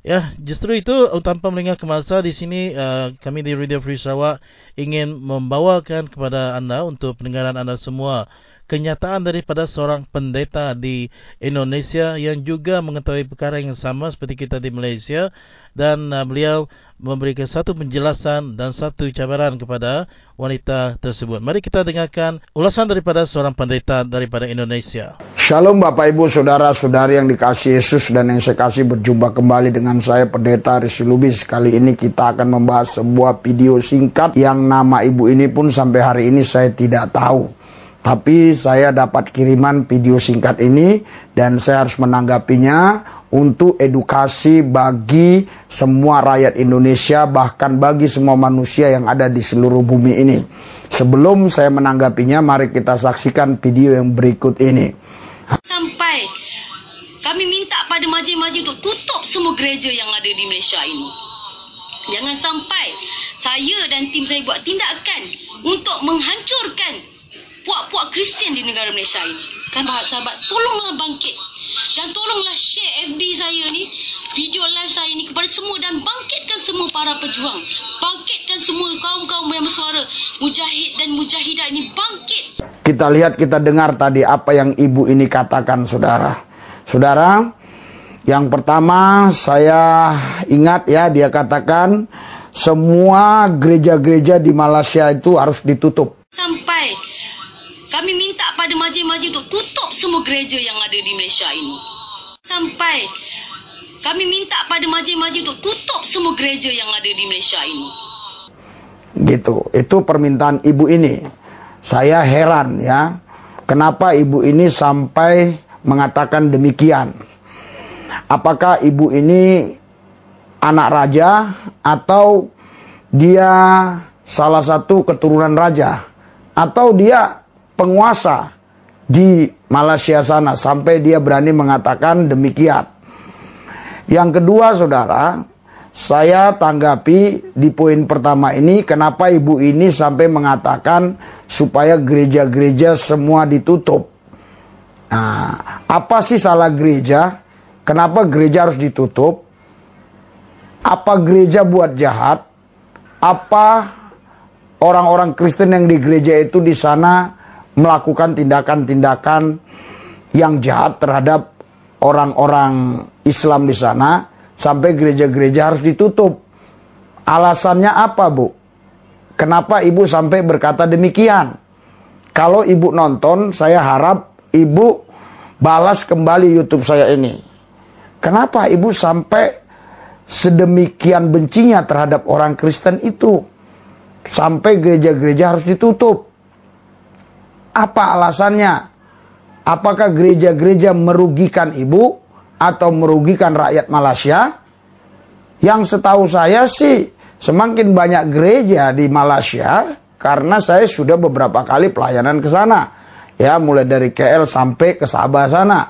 Ya, justru itu uh, tanpa melengah ke masa di sini uh, kami di Radio Free Sarawak ingin membawakan kepada anda untuk pendengaran anda semua kenyataan daripada seorang pendeta di Indonesia yang juga mengetahui perkara yang sama seperti kita di Malaysia dan uh, beliau memberikan satu penjelasan dan satu cabaran kepada wanita tersebut. Mari kita dengarkan ulasan daripada seorang pendeta daripada Indonesia. Shalom Bapak Ibu Saudara-saudari yang dikasih Yesus dan yang saya kasih berjumpa kembali dengan saya Pendeta Risi Lubis. Kali ini kita akan membahas sebuah video singkat yang nama ibu ini pun sampai hari ini saya tidak tahu. Tapi saya dapat kiriman video singkat ini dan saya harus menanggapinya untuk edukasi bagi semua rakyat Indonesia bahkan bagi semua manusia yang ada di seluruh bumi ini. Sebelum saya menanggapinya, mari kita saksikan video yang berikut ini. Sampai kami minta pada majlis-majlis untuk tutup semua gereja yang ada di Malaysia ini. Jangan sampai saya dan tim saya buat tindakan untuk menghancurkan puak-puak Kristian di negara Malaysia ini. Kan sahabat-sahabat, tolonglah bangkit. Dan tolonglah share FB saya ni, video live saya ni kepada semua dan bangkitkan semua para pejuang. Bangkitkan semua kaum-kaum yang bersuara. Mujahid dan mujahidah ini bangkit. Kita lihat, kita dengar tadi apa yang ibu ini katakan, saudara. Saudara, yang pertama saya ingat ya, dia katakan semua gereja-gereja di Malaysia itu harus ditutup. Sampai kami minta pada majlis-majlis untuk tutup semua gereja yang ada di Malaysia ini. Sampai kami minta pada majlis-majlis untuk tutup semua gereja yang ada di Malaysia ini. Gitu. Itu permintaan ibu ini. Saya heran ya. Kenapa ibu ini sampai mengatakan demikian? Apakah ibu ini anak raja atau dia salah satu keturunan raja atau dia penguasa di Malaysia sana sampai dia berani mengatakan demikian. Yang kedua saudara, saya tanggapi di poin pertama ini kenapa ibu ini sampai mengatakan supaya gereja-gereja semua ditutup. Nah, apa sih salah gereja? Kenapa gereja harus ditutup? Apa gereja buat jahat? Apa orang-orang Kristen yang di gereja itu di sana melakukan tindakan-tindakan yang jahat terhadap orang-orang Islam di sana sampai gereja-gereja harus ditutup. Alasannya apa, Bu? Kenapa Ibu sampai berkata demikian? Kalau Ibu nonton, saya harap Ibu balas kembali YouTube saya ini. Kenapa Ibu sampai sedemikian bencinya terhadap orang Kristen itu? Sampai gereja-gereja harus ditutup. Apa alasannya? apakah gereja-gereja merugikan ibu atau merugikan rakyat Malaysia? Yang setahu saya sih semakin banyak gereja di Malaysia karena saya sudah beberapa kali pelayanan ke sana. Ya, mulai dari KL sampai ke Sabah sana.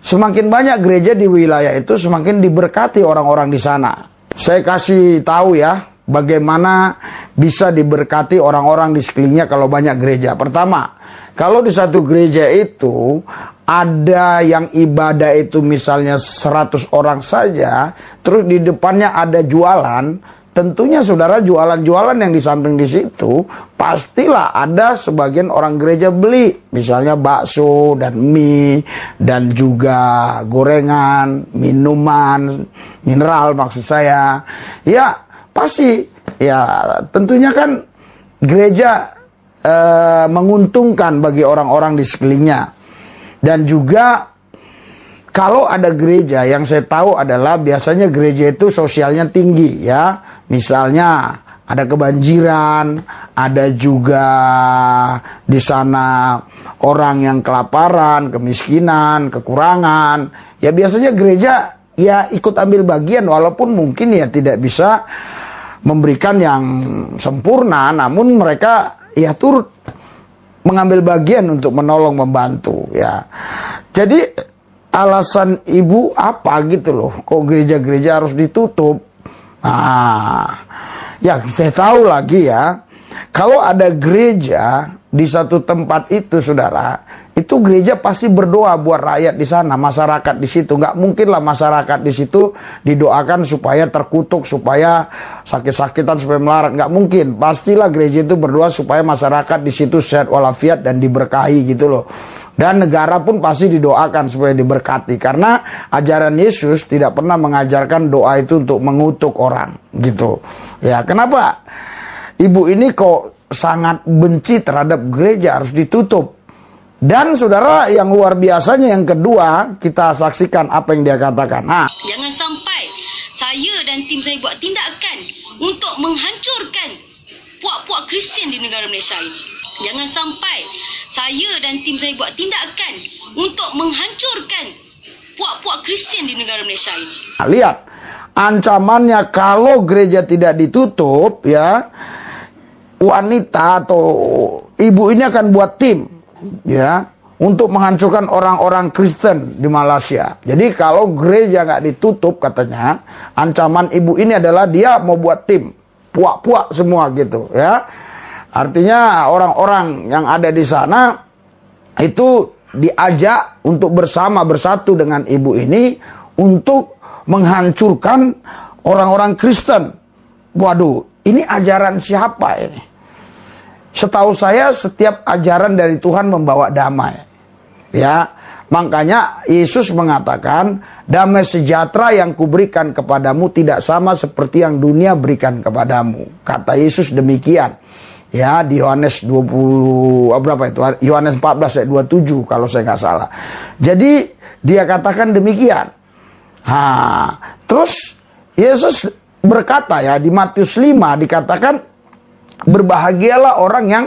Semakin banyak gereja di wilayah itu semakin diberkati orang-orang di sana. Saya kasih tahu ya, bagaimana bisa diberkati orang-orang di sekelilingnya kalau banyak gereja. Pertama, kalau di satu gereja itu ada yang ibadah itu misalnya 100 orang saja, terus di depannya ada jualan, tentunya saudara jualan-jualan yang di samping di situ pastilah ada sebagian orang gereja beli, misalnya bakso dan mie dan juga gorengan, minuman, mineral maksud saya. Ya, pasti ya tentunya kan gereja e, menguntungkan bagi orang-orang di sekelilingnya. Dan juga kalau ada gereja yang saya tahu adalah biasanya gereja itu sosialnya tinggi ya. Misalnya ada kebanjiran, ada juga di sana orang yang kelaparan, kemiskinan, kekurangan. Ya biasanya gereja ya ikut ambil bagian walaupun mungkin ya tidak bisa memberikan yang sempurna namun mereka ya turut mengambil bagian untuk menolong membantu ya. Jadi alasan ibu apa gitu loh, kok gereja-gereja harus ditutup? Nah, ya saya tahu lagi ya, kalau ada gereja di satu tempat itu saudara, itu gereja pasti berdoa buat rakyat di sana, masyarakat di situ. Nggak mungkin lah masyarakat di situ didoakan supaya terkutuk, supaya sakit-sakitan, supaya melarat. Nggak mungkin. Pastilah gereja itu berdoa supaya masyarakat di situ sehat walafiat dan diberkahi gitu loh. Dan negara pun pasti didoakan supaya diberkati. Karena ajaran Yesus tidak pernah mengajarkan doa itu untuk mengutuk orang gitu. Ya, kenapa? Ibu ini kok sangat benci terhadap gereja harus ditutup. Dan saudara yang luar biasanya yang kedua kita saksikan apa yang dia katakan. Nah, jangan sampai saya dan tim saya buat tindakan untuk menghancurkan puak-puak Kristian di negara Malaysia ini. Jangan sampai saya dan tim saya buat tindakan untuk menghancurkan puak-puak Kristian di negara Malaysia ini. Nah, lihat ancamannya kalau gereja tidak ditutup ya wanita atau ibu ini akan buat tim ya untuk menghancurkan orang-orang Kristen di Malaysia. Jadi kalau gereja nggak ditutup katanya, ancaman ibu ini adalah dia mau buat tim, puak-puak semua gitu ya. Artinya orang-orang yang ada di sana itu diajak untuk bersama bersatu dengan ibu ini untuk menghancurkan orang-orang Kristen. Waduh, ini ajaran siapa ini? Setahu saya setiap ajaran dari Tuhan membawa damai. Ya, makanya Yesus mengatakan, damai sejahtera yang kuberikan kepadamu tidak sama seperti yang dunia berikan kepadamu. Kata Yesus demikian. Ya, di Yohanes 20 berapa itu? Yohanes 14 ayat 27 kalau saya nggak salah. Jadi dia katakan demikian. Ha, terus Yesus berkata ya di Matius 5 dikatakan Berbahagialah orang yang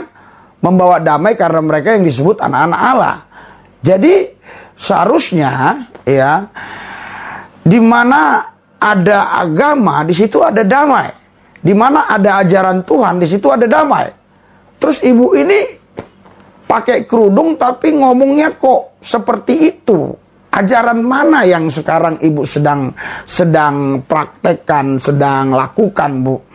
membawa damai karena mereka yang disebut anak-anak Allah. Jadi seharusnya ya di mana ada agama di situ ada damai. Di mana ada ajaran Tuhan di situ ada damai. Terus ibu ini pakai kerudung tapi ngomongnya kok seperti itu. Ajaran mana yang sekarang ibu sedang sedang praktekkan, sedang lakukan, Bu?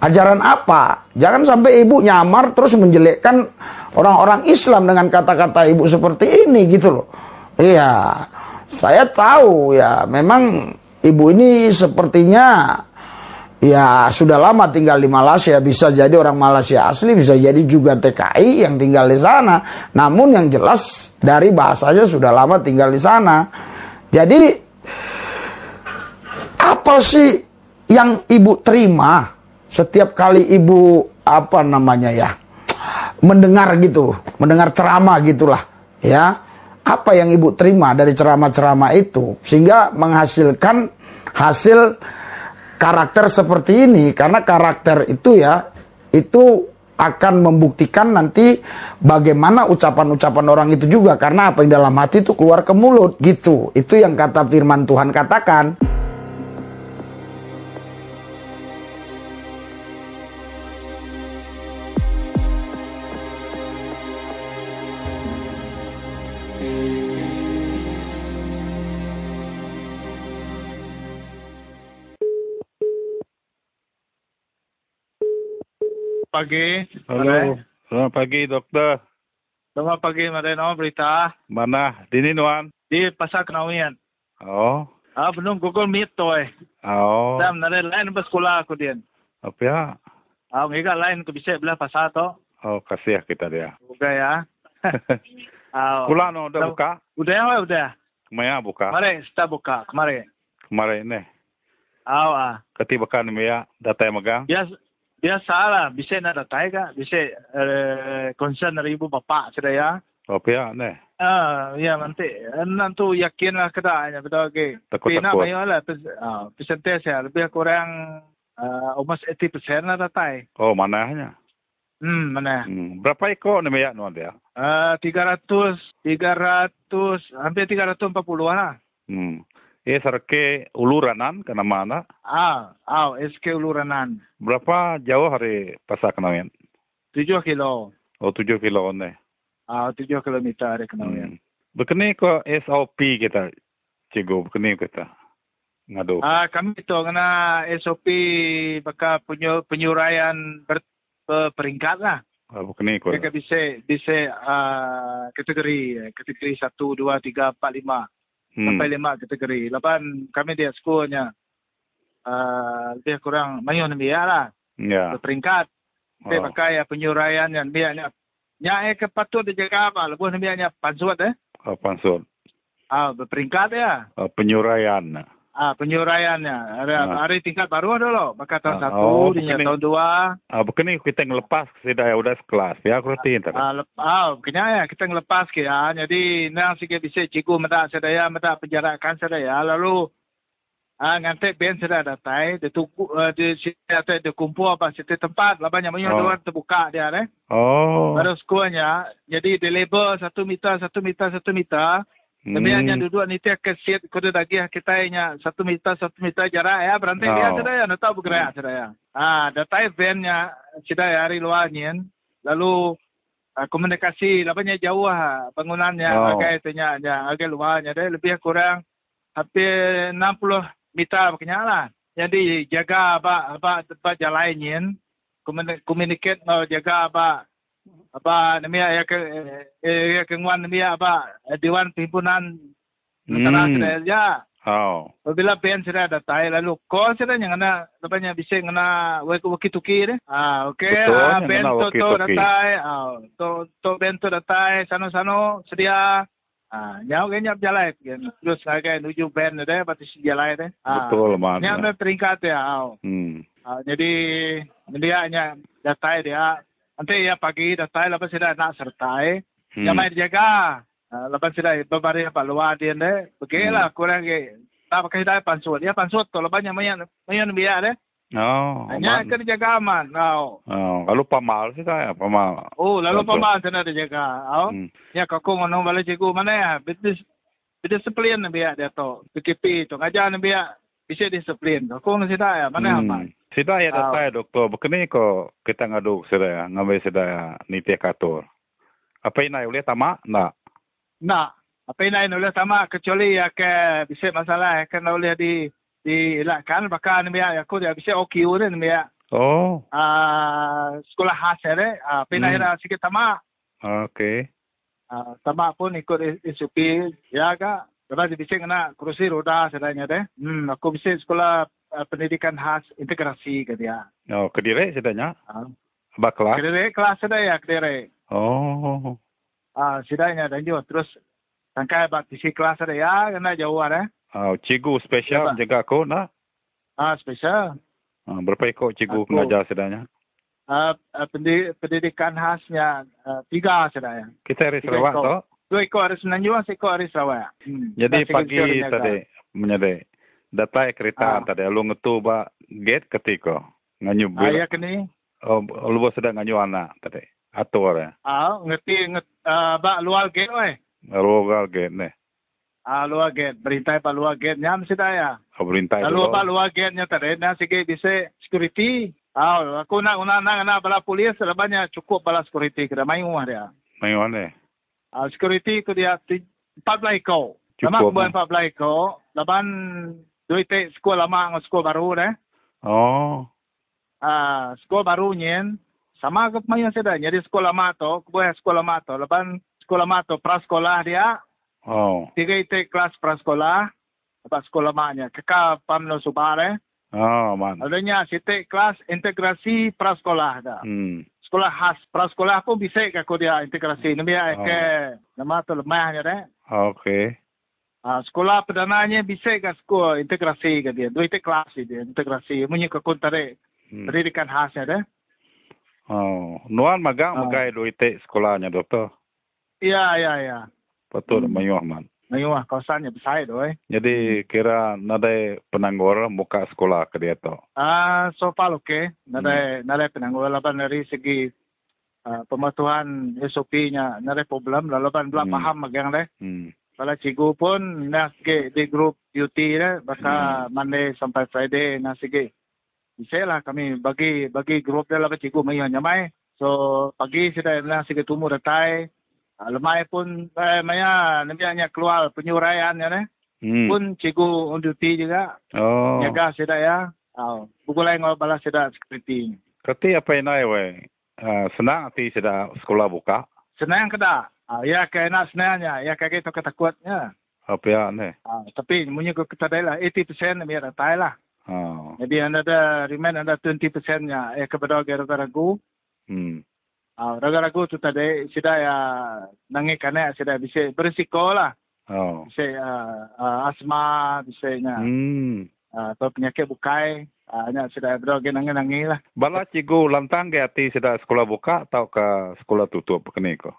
Ajaran apa? Jangan sampai ibu nyamar terus menjelekkan orang-orang Islam dengan kata-kata ibu seperti ini gitu loh. Iya, saya tahu ya memang ibu ini sepertinya ya sudah lama tinggal di Malaysia, bisa jadi orang Malaysia asli, bisa jadi juga TKI yang tinggal di sana. Namun yang jelas dari bahasanya sudah lama tinggal di sana. Jadi apa sih yang ibu terima setiap kali ibu apa namanya ya mendengar gitu, mendengar ceramah gitulah, ya. Apa yang ibu terima dari ceramah-ceramah itu sehingga menghasilkan hasil karakter seperti ini karena karakter itu ya itu akan membuktikan nanti bagaimana ucapan-ucapan orang itu juga karena apa yang dalam hati itu keluar ke mulut gitu. Itu yang kata firman Tuhan katakan. Pagi. Halo. Selamat pagi, dokter. Selamat pagi, Marino. Berita. Mana? Di ni, Nuan? Di Pasar Kenawian. Oh. Ah, belum Google Meet tu eh. Oh. Dah, nare lain pas sekolah aku dia. Apa ya? Ah, ngiga lain ke bisa belah pasar tu. Oh, kasih kita dia. Buka ya. ah, Kula no udah buka? Udah ya, udah. Kemana buka? Kemarin, kita buka. Kemarin. Kemarin ni. Ah, ah. Ketibakan ni ya, data yang megang? Biasa, biasalah. Bisa nak datang ke? Bisa uh, concern dari ibu bapa sudah ya. Apa ya, ni? Ah, ya nanti. Nanti yakin lah kita. Ya, betul ke. Takut-takut. Pina mayo lah. Ah, persentase ya. Lebih kurang uh, almost 80% lah datang. Oh, mananya? Hmm, mana? Hmm. Berapa ekor ni ya, Nuan dia? Uh, 300, 300, hampir 340 lah. Hmm. Sarke uluranan ke nama anak? Ah, ah, SK Uluranan. Berapa jauh hari pasar Kenawian? 7 kilo. Oh, tujuh kilo ni. Ah, 7 kilometer dari Kenawian. Hmm. Berkini ke SOP kita, cikgu, berkini kita. Ngadu. Ah, kami tu kena SOP bakal penyu, penyuraian ber, peringkat lah. Ah, berkini ko. Mereka bisa bisa uh, kategori kategori satu dua tiga empat lima Hmm. sampai lima kategori. Lepas kami dia sekolahnya uh, lebih kurang mayun biar lah Ya. berperingkat. Tapi Oh. pakai penyuraian yang biarnya nya eh kepatut dijaga apa lepas biarnya pansut eh. Oh, pansut. Ah berperingkat ya. Oh, penyuraian. Ah penyuraiannya ada Ah. hari tingkat baru ada loh. Maka tahun Ah, satu, oh, dinya begini. tahun dua. Ah, begini kita ngelepas sudah udah sekelas. Ya, aku reti entar. Ah, lep, ah, kena ya kita ngelepas ke ya. Jadi nang sikit bisa cikgu medak sedaya medak penjarakan sedaya lalu ah ngantek ben sudah datang dia tuku uh, dia siapa dia kumpul apa situ tempat lah banyak banyak Oh. orang terbuka dia eh. Oh. Baru sekolahnya jadi dia label satu meter satu meter satu meter. Hmm. Tapi hanya duduk ni tiap kesit kode lagi kita nya satu meter satu meter jarak ya berhenti Oh. dia sudah ya tahu bergerak sudah ya. Ah datang eventnya sudah ya hari luarnya lalu uh, komunikasi lapanya jauh ah bangunannya Oh. agak itunya ya, agak luarnya dia lebih kurang hampir 60 meter begini lah. Jadi jaga apa apa tempat jalannya komunikasi mau jaga apa apa namanya ya ke eh, ya kenguan namanya apa eh, Dewan Pimpinan Mentara Hmm. sudah ya. Oh. Apabila pen sudah datang lalu call sudah yang kena lepasnya bisa kena waki tuki deh. Ah okey ah yang pen tu tu datang ah tu tu pen tu datang sano-sano sedia ah nyau ke nyap jalan terus agak menuju pen deh batis jalan deh. Ah, Betul, Man. Nyap me peringkat ya. Ah. Hmm. Ah, jadi dia hanya datang dia nanti ya pagi datang lepas sudah nak sertai. Hmm. yang main dijaga Ah, lepas sudah berbari apa luar dia deh begitulah kurang ke tak pakai dah pansut dia pansut tu lepas yang main main biar deh Oh. hanya aman. kena jaga aman. Oh Oh, kalau pamal sih saya, pamal. oh lalu pamal sana dijaga oh Hmm. ya kau ngono balik cikgu mana ya? Bisnis disiplin biar dia tu. PKP tu ngajar biar bisa disiplin kau ngono sih ya mana aman Sida ya Ah. datang doktor, begini ko kita ngaduk sida ngambil sida niti katur. Apa ini boleh tamak? Nak. nak apa yang lain boleh sama kecuali ya ke bisa masalah ya kan boleh di dielakkan bahkan biar aku dia bisa OQ ni biar Oh, ah sekolah khas ya deh ah Hmm. pindah hmm. sikit tamak okey. ah tamak pun ikut SOP ya kak lepas dia bisa kena kerusi roda sedanya deh hmm aku bisa sekolah ah, pendidikan khas integrasi ke dia Oh, kediri sidanya. ah Bakla. kedere kelas sedaya kedere Oh. ah sidanya dan juga terus tangkai bat isi kelas ada ya kena jauh ada Oh, cikgu spesial Ya, jaga aku nak. ah spesial Ah, berapa ekor cikgu Aku. mengajar sidanya? uh, uh, pendi- pendidikan khasnya uh, tiga saudara. Kita hari Sarawak tu. Dua ekor hari Semenanjung, seekor hari Sarawak. Hmm. Jadi pagi tadi menyade. Data kereta Ah. tadi lu ngetu ba gate ketika nganyub Ah, bil. ya kini. Oh, lupa sedang nganyu anak tadi. Atur ya. Ah, ngerti nget uh, ba luar gate oi. Luar gate ni. Ah, luar gate. Berintah pa luar gate nyam si daya. Oh, berintah Lalu pa luar gate nya tadi na sige bisa security. Ah, aku nak una na na bala polis labanya cukup bala security kada mai rumah dia. Mai mana? Ah, security ku dia 14 ko. Cukup, Lama bulan 14 ko. Laban duit sekolah lama dengan sekolah baru deh. Oh. Ah, sekolah baru nyen sama ke pemain saya dah. Jadi sekolah lama tu, kebuah sekolah lama tu. Lepas sekolah lama tu prasekolah dia. Oh. Tiga itu kelas prasekolah. Lepas sekolah lamanya. Kekal pamno subar eh. Oh, man. Adanya sitik kelas integrasi prasekolah dah. Hmm. Sekolah khas prasekolah pun bisa ke aku dia integrasi. Nama Oh. ke nama tu lemahnya deh. Okay. Ah, sekolah perdananya bisa ke sekolah integrasi ke dia. Dua itu kelas dia integrasi. Punya kekun tarik Hmm. pendidikan khasnya deh. Oh. Nuan magang Ah. magai duit sekolahnya doktor. Ya, ya, ya. Betul, Hmm. mayuh man. Mayuah kawasannya besar tu eh. Jadi kira nadai penanggor muka sekolah ke dia tu. Ah, so far okey. Nada nada penangguh laban dari segi uh, pematuhan SOP-nya nada problem laban belum Hmm. paham magang deh. Hmm. Kalau cikgu pun nak ke di grup duty deh, baka Monday sampai Friday nak segi. Bisa lah kami bagi bagi grup dia lah cikgu mai nyamai. So pagi sudah nak segi tumu datai. Uh, lemai pun eh, maya namanya keluar penyuraian ya deh. Hmm. Pun cikgu on duty juga. Oh. Jaga sudah ya. Oh, pukul lain ngau balas sudah security. Kati apa yang naik weh? Uh, senang hati sudah sekolah buka. Senang ke tak? Ah, ya ke nak senangnya, ya ke kita ketakutnya. Apa ya ni? Ah, tapi munyi ko kita dah lah 80% ni ada tai lah. Oh. Jadi anda ada remain anda 20% nya ya kepada ragu-ragu. Hmm. Ah, ragu-ragu tu tadi sudah ya nangi kana sudah bisa berisiko lah. Oh. Bisa uh, uh, asma, bisa nya Hmm. uh, atau penyakit bukai. Ah, nya sudah berdoa nangi-nangi lah. Bala cikgu lantang ke hati sudah sekolah buka atau ke sekolah tutup kini ko?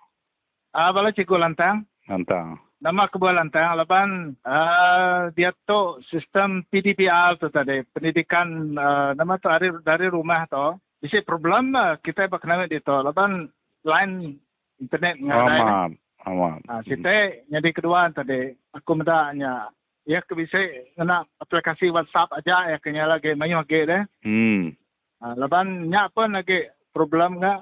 Ah, bala cikgu lantang. Lantang. Nama kebuah lantang laban uh, dia tu sistem PDPR tu tadi pendidikan uh, nama tu dari dari rumah tu bisa problem kita berkenaan di tu laban line internet ngadai Aman. Aman. ah kita jadi kedua tadi aku mendaknya ya ke bisa kena aplikasi WhatsApp aja ya kenya lagi mayu lagi deh Hmm. ah laban nya pun lagi problem enggak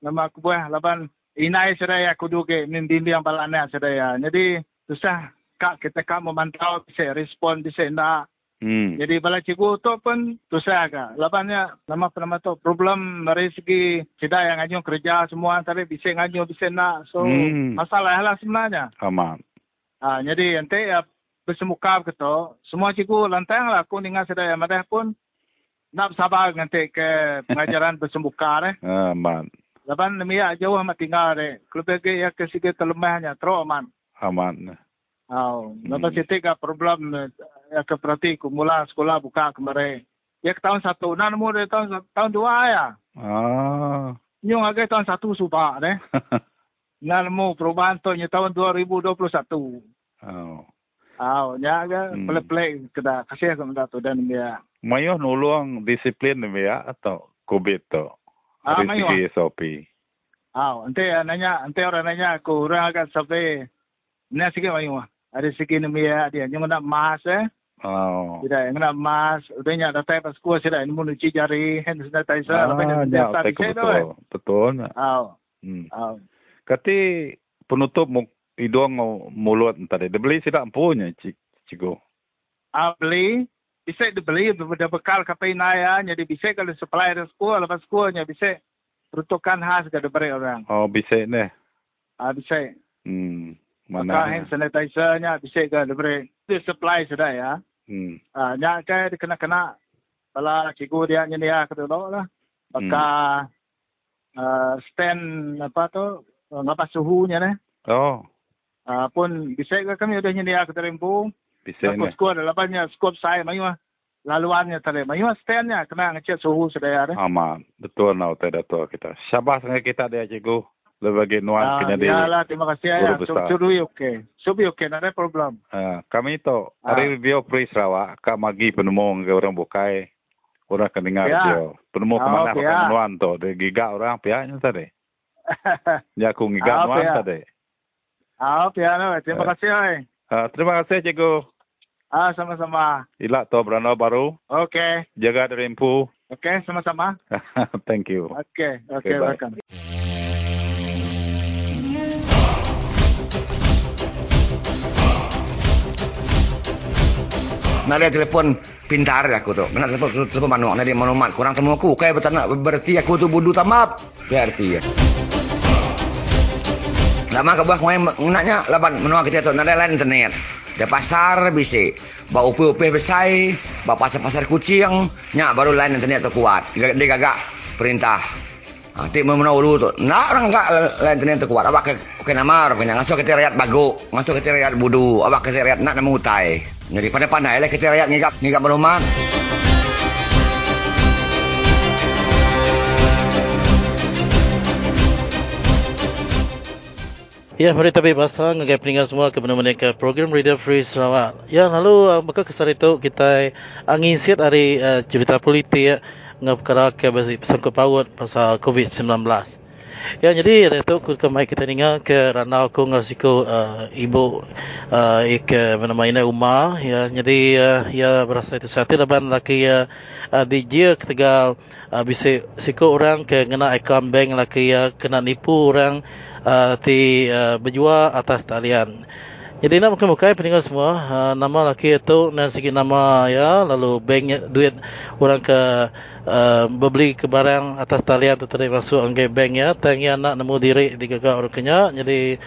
nama aku buah laban inai sedaya aku duge mimbi yang balana sedaya jadi susah kak kita kak memantau bisa respon bisa nak Hmm. jadi bala cikgu tu pun susah kak labannya nama nama tu problem dari segi sedaya yang ngajung kerja semua tapi bisa ngajung bisa nak so Hmm. masalah lah sebenarnya Aman. ah jadi ente ya bersemuka gitu semua cikgu lantang lah aku dengan sedaya madah pun nak sabar nanti ke pengajaran bersemuka eh Aman. Laban nemiya jauh amat tinggal de. Kalau pergi ya ke segi terlemahnya teruk aman. Aman. Oh, lepas itu ka problem ya ke perhati ku mula sekolah buka kemarin. Ya ke tahun satu, nah nemu dari tahun tahun dua ya. Ah. Nyung agak tahun satu subak deh. Nah nemu perubahan tu nya tahun 2021. oh. Oh, nya agak Hmm. pelik-pelik kita kasih ke menda tu dan dia. Mayuh nulung disiplin ni ya atau COVID tu? Ah, mayuh. segi SOP. Oh, ente nanya, ente orang nanya aku orang agak sampai ni sikit mayu. Ada sikit nemiya dia. Nyung nak mas eh. Oh. Tidak, yang nak emas, udahnya datang pas kuah sudah ini mau cuci jari, hand sanitizer, Ah, lepas itu ya, dia betul, tak betul. Betul. nak. Aw, Hmm. aw. Kati penutup hidung atau mulut tadi. Dia beli tidak punya cik, cikgu. Aw beli, bisa dibeli berbeda bekal kapai naya, jadi bisa kalau supply dari sekolah, lepas sekolahnya bisa peruntukan khas ke diberi orang. Oh, bisa ni. Ah bisa. Hmm. Mana? hand sanitizer-nya bisa ke diberi. Itu supply sudah ya. Hmm. Ah, nya ke dikena-kena kalau cikgu dia nyedia ke dulu lah. Maka ah, stand apa tu, ngapas suhunya ni. Oh, Ah, pun bisa ke kami udah nyedia ke terimpu. bisa Aku ni. skor lapannya skop saya mayu ah. laluannya tadi. Mayu standnya kena ngecek suhu sedaya deh. Aman. Betul nak tidak tahu kita. Syabas dengan kita dia cikgu. Lebih nuan Ah, kena dia. Yalah, terima kasih ya. Sudah okey. Sudah okey, tak ada problem. Ah, kami Ah. hari review Pri Sarawak kak magi penemung ke orang bukai Orang akan dengar Ya. radio. Penemu Oh, kemana pihak. pakai menuan tu. Dia gigak orang pihaknya tadi. Ya aku gigak Ah, menuan pihak. tadi. Ah, piano. Terima Eh. kasih, oi. Ah, terima kasih cikgu. Ah, sama-sama. Ilak to beranda baru. Okey. Jaga dari empu. Okey, sama-sama. Thank you. Okey, okey, Okay, bye. welcome. Nak ada telefon pintar aku tu. Nak telefon telefon manual. Nak dia maklumat kurang temu aku. Kaya bertanya berarti aku tu bodoh tamap. Berarti ya. Lama ke bawah main naknya laban menua kita tu nak ada lain internet. Ada pasar bisi. Ba upi-upi besai, ba pasar-pasar kucing, nya baru lain internet tu kuat. Dia gagak perintah. Ha, ti memenau dulu tu. Nak orang gak lain internet tu kuat. Awak ke ke nama orang kena ngasuh ke rakyat bagu, ngasuh ke rakyat budu, awak ke rakyat nak nemu utai. Jadi pandai-pandai lah ke rakyat ngigap ngigap maklumat. Ya, mari tapi bahasa ngagai peningat semua ke mana-mana program Radio Free Sarawak. Ya, lalu uh, maka kesar itu kita angin siat hari uh, cerita politik ya, ngap perkara ke basi sangkut paut pasal COVID-19. Ya, jadi itu ku kemai kita ningal ke ranau ku ngasiku uh, ibu uh, ke mana mana rumah ya. Jadi uh, ya berasa itu satu laban laki ya uh, di ketegal uh, bisa siku orang ke ngena akaun bank laki ya kena nipu orang uh, ti uh, berjual atas talian. Jadi nak muka-muka peninggal semua uh, nama laki itu dan segi nama ya lalu banknya duit orang ke uh, berbeli ke barang atas talian tu tadi masuk anggai bank ya tanya nak nemu diri di gagak orang kenya jadi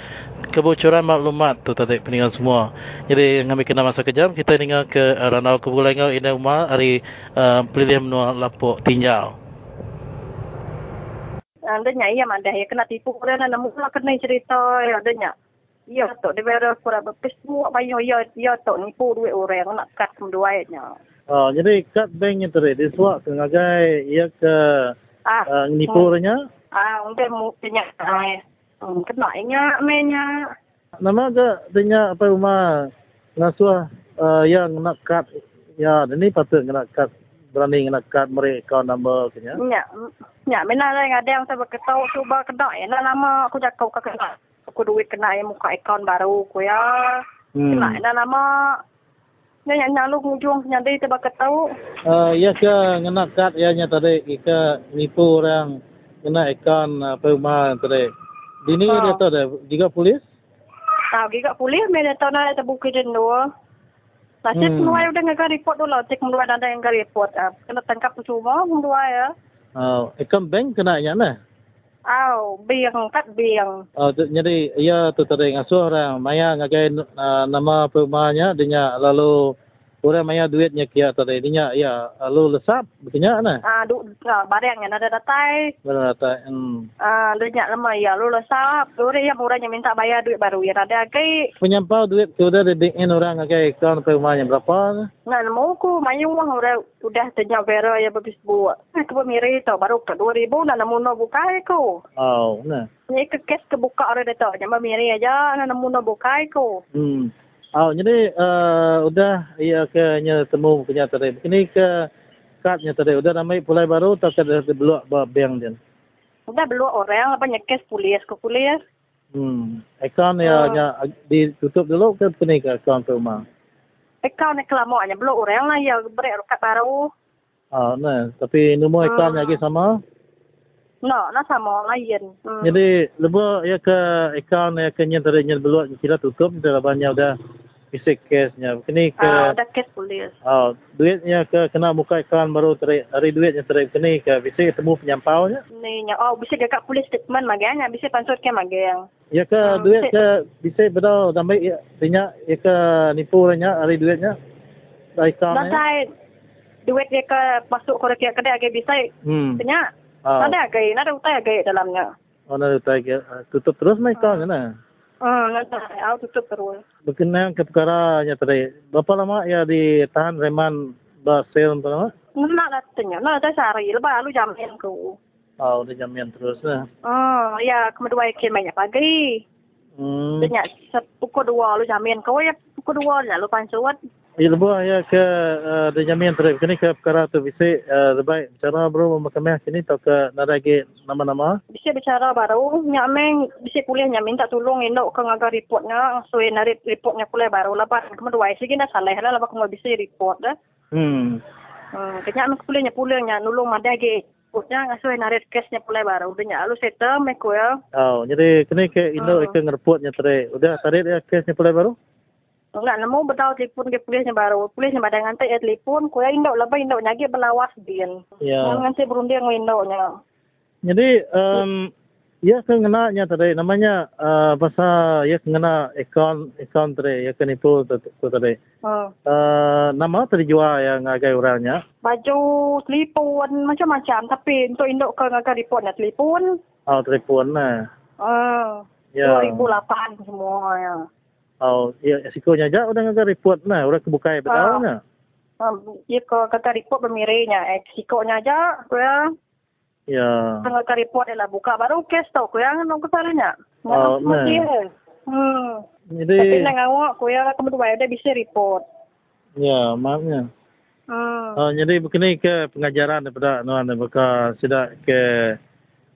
kebocoran maklumat tu tadi peninggal semua. Jadi ngambil kena masa kejam kita tinggal ke uh, ranau kebulangau ini rumah hari uh, pilih menua lapuk tinjau. Adanya iya mandah ya kena tipu orang nak nemu lah kena cerita ya adanya. Ya tok. Dia beres pura bepis semua bayo ya ya tok. Nipu duit orang. Nak kat duitnya. Oh, jadi kad bank itu tadi disuak ke ngagai ia ke Ah, uh, nipu orangnya. ah untuk mu punya ai. Hmm, kena ingat menya. Nama ke tanya apa rumah? Ngasuh uh, yang nak kad ya ini patut kena kad berani kena kad mereka account number kenya. Nya nya mena lah ada yang saya berketau cuba kena ya nama aku cakap kau kena. Aku duit kena ya muka akaun baru aku ya. Hmm. Kena ya nama Nya nya nya lu ngujung nyadi tiba ketau. Uh, ya ke kena kad ya nya tadi ke nipu orang kena account apa rumah tadi. Dini Oh. dia tahu dah juga polis. Tahu giga polis mena tahu na ta buku den dua. Nasib Hmm. hmm. nuai udah ngga report dulu, cek mulai ada yang report. Ah, kena tangkap cuma mulai ya. Uh, account bank kena nya nah. Aw, biang kat biang. Oh, tu, jadi ia tu tadi ngasuh orang maya ngagai uh, nama perumahannya dia lalu orang maya duitnya kia tadi dia ya lalu lesap begini nah. Ah, du ah, barang yang ada datai. Benar tak? Hmm. Ah, dia nyak lama ya lu lesap. Lu yang murahnya minta bayar duit baru ya ada kai. Penyampau duit sudah di bank in orang ngagai akaun perumahannya berapa? Nah, nemu ku mayu wang udah udah tanya vera ya babis buat. Nah, ke miri tau baru ke 2000 nah nemu no bukai ku. Oh, nah. Ni ke kes ke buka orang dah tau. Nyama miri aja nah nemu no bukai ku. Hmm. Oh, jadi uh, udah iya ke nya temu punya tadi. Ini ke kadnya tadi udah namai pulai baru tak ada beluk bank dia. Udah belum orang apa nyekes polis ke polis. Hmm. Akaun ya Hmm. nya ditutup dulu ke kini ke akaun rumah. Akaun ni kelamaknya belum orang lah ya berek rokat baru. Ah, nah, tapi nombor Hmm. akaun lagi sama. No, nah sama lain. Hmm. Jadi lebih ya ke akaun ya ke nya tadi nya beluk kira tutup dah banyak udah isi cashnya. Kini ke Ah, udah kes polis. Oh, duitnya ke kena buka akaun baru teri hari duitnya teri kini ke bisa ketemu penyampaunya. Ni nya oh bisa dekat polis statement maganya bisa pansut ke magang. Ya ke Hmm, duit bisa- ke bisa bedau sampai ya tanya ya ke nipu orangnya hari duitnya. Dari akaun Dah saya duit dia ke masuk ke kedai agak bisa. Hmm. Tanya. Ah. Ada agak, ada utai agak dalamnya. Oh, nak letak ke tutup terus mai akaun na. Hmm, nanti aku tutup terus. Berkenaan ke perkara nya tadi. Berapa lama ya ditahan reman basel berapa lama? Nak lah tanya, nak dah sehari lepas lu jamin ku. Oh, udah jaminan terus nah. Hmm, ya kedua ikin banyak pagi. Hmm. Tanya pukul dua lu jamin kau ya pukul dua lah lu pansut. Ya lebuh ya ke uh, nyamin terip kini ke perkara tu bisi uh, lebih bicara bro mahkamah kini atau ke nada lagi nama-nama Bisa bicara baru, nyameng bisa kuliah nyamin tak tolong indok ke ngaga reportnya, so narik reportnya kuliah baru pak. Kemudian dua sih kena salah lah lah kamu bisa report dah. hmm Hmm, kenya ame kuliahnya puliahnya nulung mada ge. Putnya ngaso narik case-nya kuliah baru. Udah lu seta me ko ya. oh jadi kini ke indo ke ngerepotnya terip udah tarik ya kesnya pulai baru Enggak nemu betul telefon ke puliahnya baru. Puliahnya pada ngantai ya telefon, ko ya indok lebih indok nyagi belawas din. ya Ngantai berunding indoknya. Jadi um, ya kengenanya tadi namanya uh, bahasa ya kengena account account tadi ya kenipu tu tu tadi. Hmm. Uh, nama tadi jual yang ngagai orangnya. Baju telefon macam-macam tapi untuk indok ke ngaga reportnya telefon. Oh telefon nah. Ah. Ya. 2008 semua ya. Oh ya sikonya aja udah ngagai report nah udah kebukai betul nah. Um, ya ke kata report bermirainya. Eh, sikonya aja, ya. Ya. Tengah ke report adalah buka baru kes tau, ko ya nang kesalahnya. Oh, nah. Hmm. Jadi Tapi nang awak, ko ya kemudian ada bisa report. ya maafnya. Hmm. Oh, jadi begini ke pengajaran daripada nuan buka sudah ke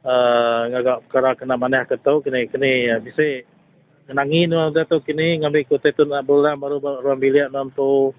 uh, ngagak perkara kena mana ke tahu kini kini ya bisa ngenangi nuan dah tu kini ngambil kota tu nak bulan baru ruang bilik nampu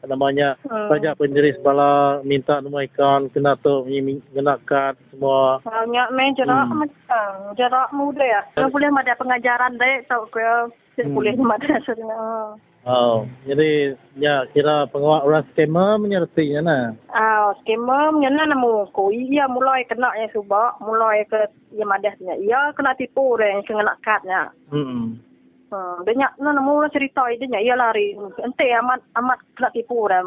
namanya Hmm. pajak pendiri sebala minta nombor ikan kena tu kena kad semua Banyak main jerak Hmm. macam jerak muda ya. Kalau boleh ada pengajaran deh tau ya. Saya Hmm. boleh ada sebenarnya. oh jadi ya kira pengawal orang skema menyertinya nah Ah, skema nyana namu ko iya mulai kena yang subak, mulai ke yang madahnya. Iya kena tipu deh yang kena kadnya. hmm Hmm, banyak na namu lah cerita dia iya lari. Ente amat amat kena tipu dah.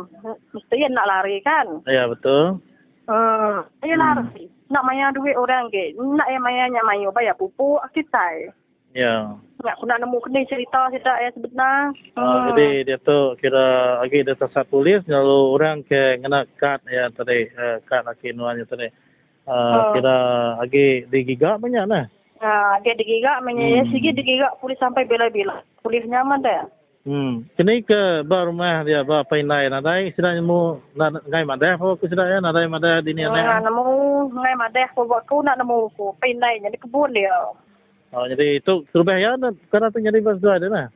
Mesti ya nak lari kan. ya betul Hmm, iya lari. Nak maya duit orang ke. Nak yang maya nya mayu bayar pupu kita. ya Nak aku nak nemu kena cerita tidak ya sebenar. Ah, jadi dia tu kira lagi dia tersat polis lalu orang ke kena kad ya tadi uh, kad laki nuannya tadi. Uh, Oh. Kira lagi digigak banyak nah. Ah, dia digigak menyaya Hmm. sikit digigak polis sampai bela-bela. Polis nyaman dah. Hmm. Kini ke bar rumah dia ba painai nadai sidanya mu na ngai madah ho ku sidaya nadai madah di ni Nak ana. nemu ngai madah ko buat ku nak nemu ku pinai jadi kebun dia. Oh jadi itu terubah ya na- karena tu jadi bas dua dia nah.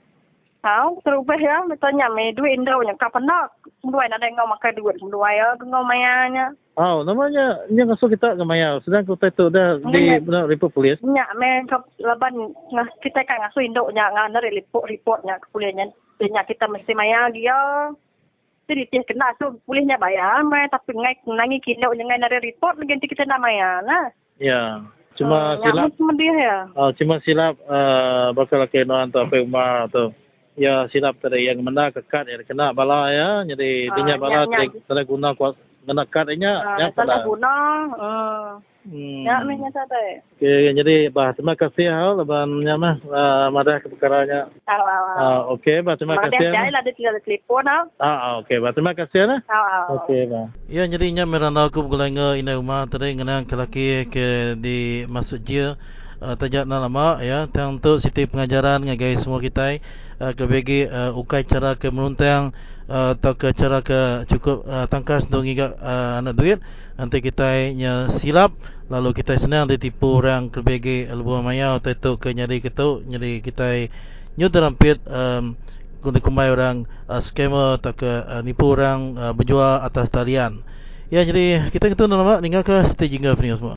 Ha, terubah ya, mitanya me duit indo nya kapan nak duit nak ngau makan duit duit ya ngau mayanya. Oh namanya yang masuk kita ke maya sedang ku tu dah di benar report polis. Nya me kap laban ngah kita kan ngasu indo nya ngana report report nya kuliahnya. Nya kita mesti maya dia. Jadi dia kena so bolehnya bayar me tapi ngai nangi kilo nya ngai nare report lagi nanti kita nak maya nah. Ya. Cuma silap nyamuk sama dia ya. Oh, cuma silap uh, bakal nuan tu apa umar tu. Ya silap tadi yang mana kekat ya kena bala ya. Jadi Ah, dia bala nyak- tadi tadi guna kuat kena kad nya yang salah pada. guna. Hmm. Ya, me nya sadai. Okay, jadi bah terima kasih hal leban mah uh, madah ke perkaranya. Ah, ah, okey, bah terima kasih. dia lah dia tidak telefon ah. Ah, okey, bah terima kasih nah. Ah, ah. Okey, bah. Ya jadinya merana aku bergulanga ina rumah tadi ngenang kelaki ke di masuk je uh, tajak na lama ya tang tu siti pengajaran ngagai semua kita uh, ke bagi uh, ukai cara ke menuntang uh, atau ke cara ke cukup uh, tangkas untuk ngiga uh, anak duit nanti kita nya silap lalu kita senang ditipu orang ke bagi lebuh maya atau itu ke nyari ketu nyari kita nyu terampit um, kundi kumai orang uh, scammer atau ke uh, nipu orang uh, berjual atas talian. Ya jadi kita gitu nama tinggal ke stay jingga semua.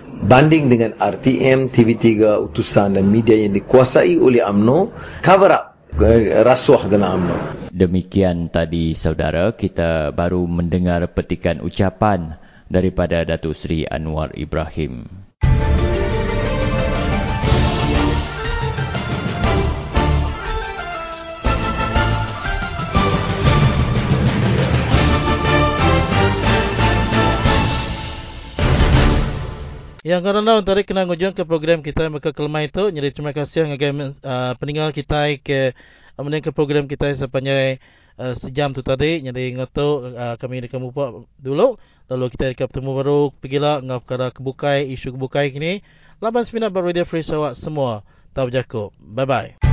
Banding dengan RTM, TV3, utusan dan media yang dikuasai oleh UMNO, cover up uh, rasuah dalam UMNO. Demikian tadi saudara kita baru mendengar petikan ucapan daripada Datuk Seri Anwar Ibrahim. Yang kerana tarik kena ngujung ke program kita maka kelemah itu. Jadi terima kasih kepada uh, peninggal kita ke uh, ke program kita sepanjang uh, sejam tu tadi. Jadi ngoto uh, kami nak buat dulu. Lalu kita akan bertemu baru pergilah ngap perkara kebukai isu kebukai kini. Laban semina ber Radio Free Sarawak semua. Tahu jago. Bye bye.